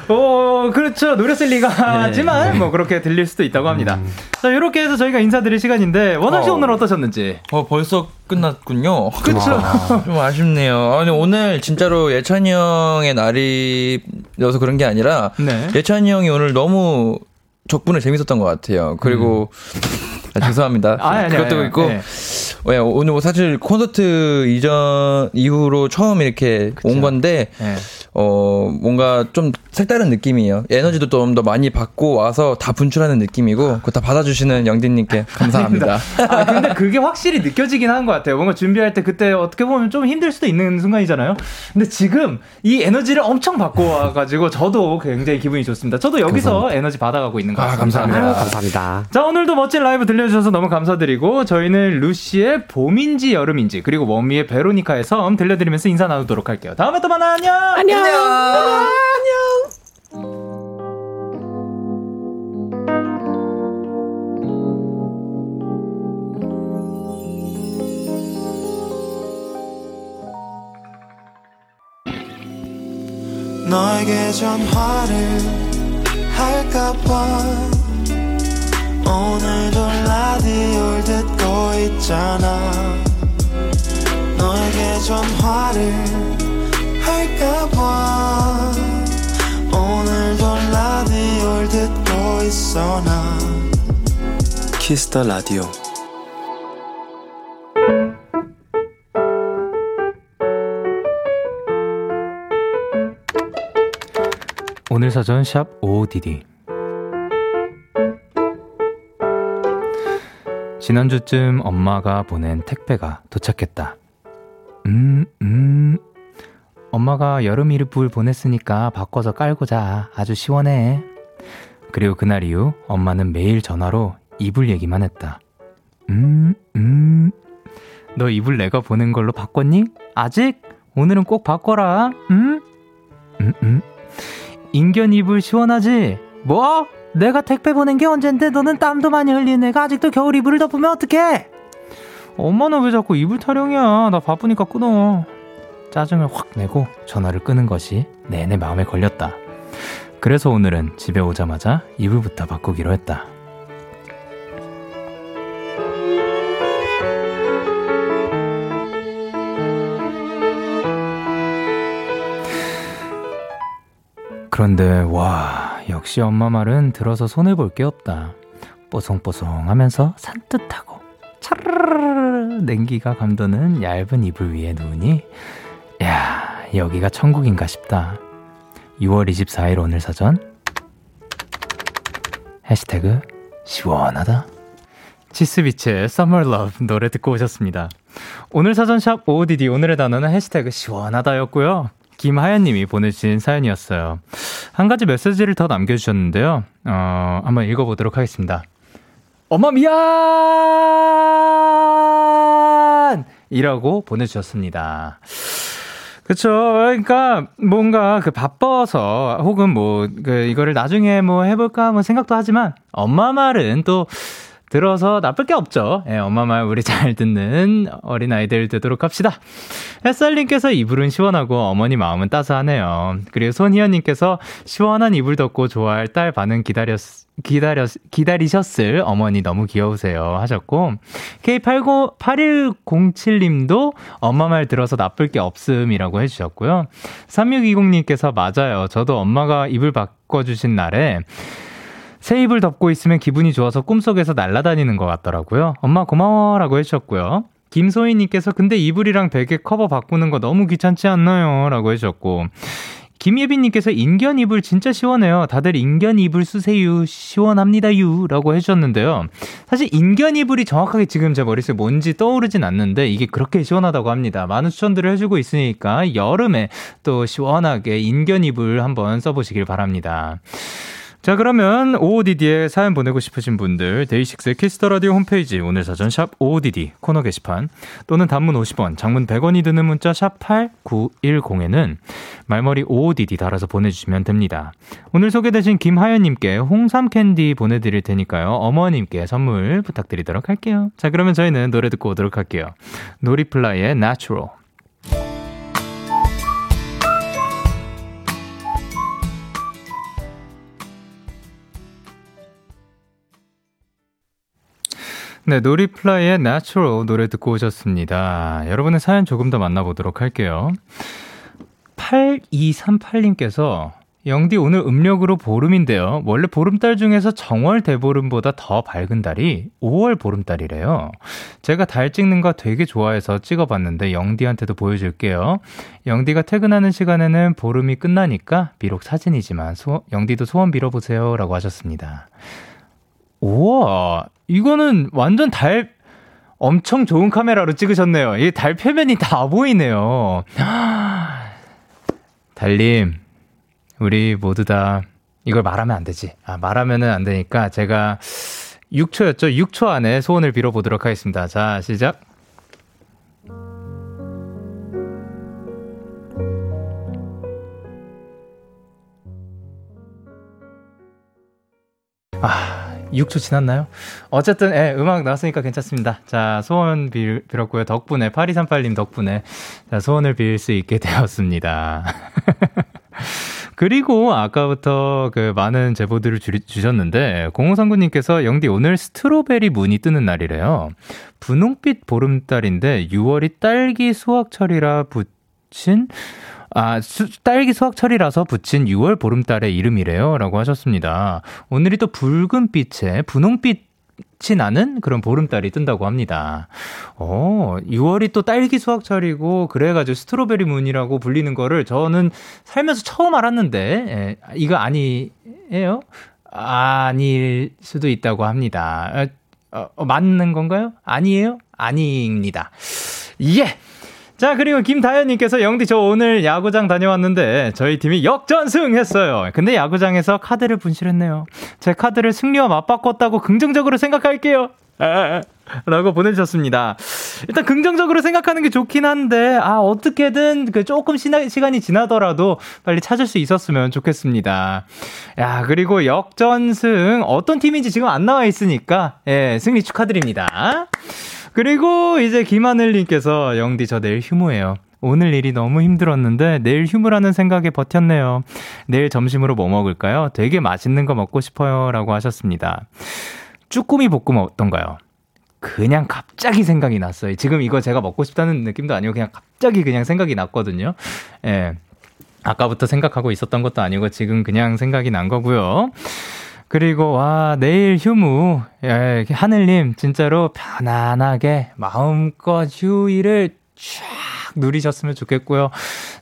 어, 그렇죠. 노렸을 리가 하지만 뭐 그렇게 들릴 수도 있다고 합니다. 자, 이렇게 해서 저희가 인사드릴 시간인데 원학 씨 어. 오늘 어떠셨는지? 어, 벌써 끝났군요. 그쵸. 좀 아쉽네요. 아니, 오늘 진짜로 예찬이 형의 날이어서 그런 게 아니라 네. 예찬이 형이 오늘 너무 덕분에 재밌었던 것 같아요. 그리고 아, 죄송합니다. 음. 아니, 아니, 그것도 아니, 있고 네. 예, 오늘 뭐 사실 콘서트 이전 이후로 처음 이렇게 온 건데 네. 어 뭔가 좀 색다른 느낌이에요. 에너지도 좀 더 많이 받고 와서 다 분출하는 느낌이고 그거 다 받아주시는 영디님께 감사합니다. 아, 근데 그게 확실히 느껴지긴 하는 것 같아요. 뭔가 준비할 때 그때 어떻게 보면 좀 힘들 수도 있는 순간이잖아요. 근데 지금 이 에너지를 엄청 받고 와가지고 저도 굉장히 기분이 좋습니다. 저도 여기서 에너지 받아가고 있는 것 같습니다. 아유, 감사합니다. 자, 오늘도 멋진 라이브 들려주셔서 너무 감사드리고, 저희는 루시의 봄인지 여름인지, 그리고 워미의 베로니카의 섬 들려드리면서 인사 나누도록 할게요. 다음에 또 만나요. 안녕! 안녕! 너에게 전화를 할까봐 오늘도 라디오를 듣고 있잖아 너에게 전화를 할까봐 오늘도 라디오를 듣고 있어 나 키스터 라디오 오늘 사전 샵 OODD 지난주쯤 엄마가 보낸 택배가 도착했다. 음, 음. 엄마가 여름 이불 보냈으니까 바꿔서 깔고 자. 아주 시원해. 그리고 그날 이후 엄마는 매일 전화로 이불 얘기만 했다. 음, 음. 너 이불 내가 보낸 걸로 바꿨니? 아직? 오늘은 꼭 바꿔라. 음? 음, 음. 인견 이불 시원하지? 뭐? 내가 택배 보낸 게 언젠데 너는 땀도 많이 흘리는 애가 아직도 겨울 이불을 덮으면 어떡해? 엄마는 왜 자꾸 이불 타령이야? 나 바쁘니까 끊어. 짜증을 확 내고 전화를 끄는 것이 내내 마음에 걸렸다. 그래서 오늘은 집에 오자마자 이불부터 바꾸기로 했다. 그런데 와 역시 엄마 말은 들어서 손해 볼 게 없다. 뽀송뽀송하면서 산뜻하고 차르르르 냉기가 감도는 얇은 이불 위에 누우니 야 여기가 천국인가 싶다. 6월 24일 오늘 사전 해시태그 시원하다. 치스비치의 Summer Love 노래 듣고 오셨습니다. 오늘 사전샵 OODD 오늘의 단어는 해시태그 시원하다였고요. 김하연님이 보내주신 사연이었어요. 한 가지 메시지를 더 남겨주셨는데요. 어, 한번 읽어보도록 하겠습니다. 엄마 미안! 이라고 보내주셨습니다. 그쵸. 그러니까 뭔가 그 바빠서 혹은 뭐 그 이거를 나중에 뭐 해볼까 뭐 생각도 하지만 엄마 말은 또 들어서 나쁠 게 없죠. 예, 엄마 말 우리 잘 듣는 어린아이들 되도록 합시다. 햇살님께서 이불은 시원하고 어머니 마음은 따스하네요. 그리고 손희연님께서 시원한 이불 덮고 좋아할 딸 반응 기다렸, 기다렸, 기다리셨을 어머니 너무 귀여우세요. 하셨고, K808107님도 엄마 말 들어서 나쁠 게 없음이라고 해주셨고요. 3620님께서 맞아요. 저도 엄마가 이불 바꿔주신 날에 새 이불 덮고 있으면 기분이 좋아서 꿈속에서 날아다니는 것 같더라고요. 엄마 고마워라고 해주셨고요. 김소희님께서 근데 이불이랑 베개 커버 바꾸는 거 너무 귀찮지 않나요? 라고 해주셨고. 김예빈님께서 인견 이불 진짜 시원해요. 다들 인견 이불 쓰세요. 시원합니다유. 라고 해주셨는데요. 사실 인견 이불이 정확하게 지금 제 머릿속에 뭔지 떠오르진 않는데 이게 그렇게 시원하다고 합니다. 많은 추천들을 해주고 있으니까 여름에 또 시원하게 인견 이불 한번 써보시길 바랍니다. 자, 그러면 OODD에 사연 보내고 싶으신 분들, 데이식스의 Kiss the Radio 홈페이지, 오늘 사전 샵 OODD 코너 게시판, 또는 단문 50원, 장문 100원이 드는 문자 샵 8910에는 말머리 OODD 달아서 보내주시면 됩니다. 오늘 소개되신 김하연님께 홍삼 캔디 보내드릴 테니까요. 어머님께 선물 부탁드리도록 할게요. 자, 그러면 저희는 노래 듣고 오도록 할게요. 노리플라이의 Natural. 네, 노리플라이의 Natural 노래 듣고 오셨습니다. 여러분의 사연 조금 더 만나보도록 할게요. 8238님께서 영디 오늘 음력으로 보름인데요. 원래 보름달 중에서 정월 대보름보다 더 밝은 달이 5월 보름달이래요. 제가 달 찍는 거 되게 좋아해서 찍어봤는데 영디한테도 보여줄게요. 영디가 퇴근하는 시간에는 보름이 끝나니까 비록 사진이지만 소, 영디도 소원 빌어보세요. 라고 하셨습니다. 우와, 이거는 완전 달, 엄청 좋은 카메라로 찍으셨네요. 이 달 표면이 다 보이네요. 달님, 우리 모두 다 이걸 말하면 안 되지. 아, 말하면은 안 되니까 제가 6초였죠? 6초 안에 소원을 빌어보도록 하겠습니다. 자, 시작. 아, 6초 지났나요? 어쨌든, 예, 음악 나왔으니까 괜찮습니다. 자, 소원 빌, 빌었고요. 덕분에, 8238님 덕분에, 자, 소원을 빌 수 있게 되었습니다. 그리고 아까부터 그 많은 제보들을 주, 주셨는데, 0539님께서 영디 오늘 스트로베리 문이 뜨는 날이래요. 분홍빛 보름달인데, 6월이 딸기 수확철이라 붙인, 아, 수, 딸기 수확철이라서 붙인 6월 보름달의 이름이래요. 라고 하셨습니다. 오늘이 또 붉은 빛에 분홍빛 이 나는 그런 보름달이 뜬다고 합니다. 어, 6월이 또 딸기 수확철이고 그래가지고 스트로베리 문이라고 불리는 거를 저는 살면서 처음 알았는데 예, 이거 아니에요? 아닐 수도 있다고 합니다. 어, 어, 맞는 건가요? 아니에요? 아닙니다. 예. 자, 그리고 김다현님께서 영디 저 오늘 야구장 다녀왔는데 저희 팀이 역전승했어요. 근데 야구장에서 카드를 분실했네요. 제 카드를 승리와 맞바꿨다고 긍정적으로 생각할게요. 라고 보내주셨습니다. 일단 긍정적으로 생각하는 게 좋긴 한데, 아, 어떻게든 그 조금 시나, 시간이 지나더라도 빨리 찾을 수 있었으면 좋겠습니다. 야, 그리고 역전승, 어떤 팀인지 지금 안 나와 있으니까, 예, 승리 축하드립니다. 그리고 이제 김하늘님께서 영디 저 내일 휴무예요. 오늘 일이 너무 힘들었는데 내일 휴무라는 생각에 버텼네요. 내일 점심으로 뭐 먹을까요? 되게 맛있는 거 먹고 싶어요. 라고 하셨습니다. 쭈꾸미 볶음 어떤가요? 그냥 갑자기 생각이 났어요. 지금 이거 제가 먹고 싶다는 느낌도 아니고 그냥 갑자기 그냥 생각이 났거든요. 예. 아까부터 생각하고 있었던 것도 아니고 지금 그냥 생각이 난 거고요. 그리고 와 내일 휴무 예, 하늘님 진짜로 편안하게 마음껏 휴일을 쫙 누리셨으면 좋겠고요.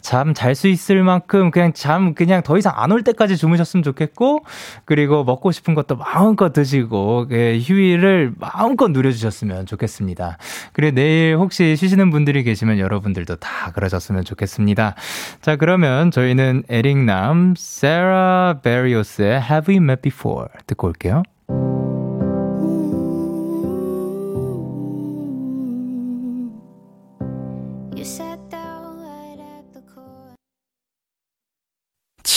잠 잘 수 있을 만큼 그냥 잠 그냥 더 이상 안 올 때까지 주무셨으면 좋겠고 그리고 먹고 싶은 것도 마음껏 드시고 예, 휴일을 마음껏 누려주셨으면 좋겠습니다. 그리고 내일 혹시 쉬시는 분들이 계시면 여러분들도 다 그러셨으면 좋겠습니다. 자 그러면 저희는 에릭남 세라 베리오스의 Have We Met Before 듣고 올게요.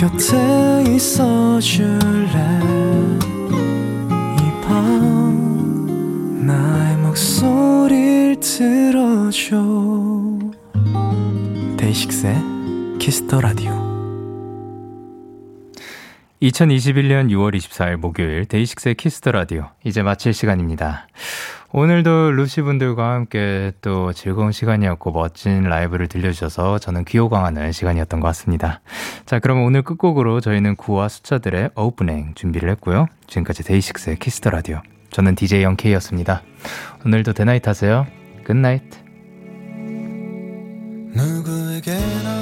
곁에 있어줄래? 이 밤 나의 목소리를 들어줘. 데이식스의 Kiss the Radio 2021년 6월 24일 목요일 데이식스의 Kiss the Radio 이제 마칠 시간입니다. 오늘도 루시 분들과 함께 또 즐거운 시간이었고 멋진 라이브를 들려주셔서 저는 귀호강하는 시간이었던 것 같습니다. 자, 그럼 오늘 끝곡으로 저희는 9와 숫자들의 오프닝 준비를 했고요. 지금까지 데이식스의 Kiss the Radio. 저는 DJ 영케이였습니다. 오늘도 데나잇 하세요. Good night. 누구에게나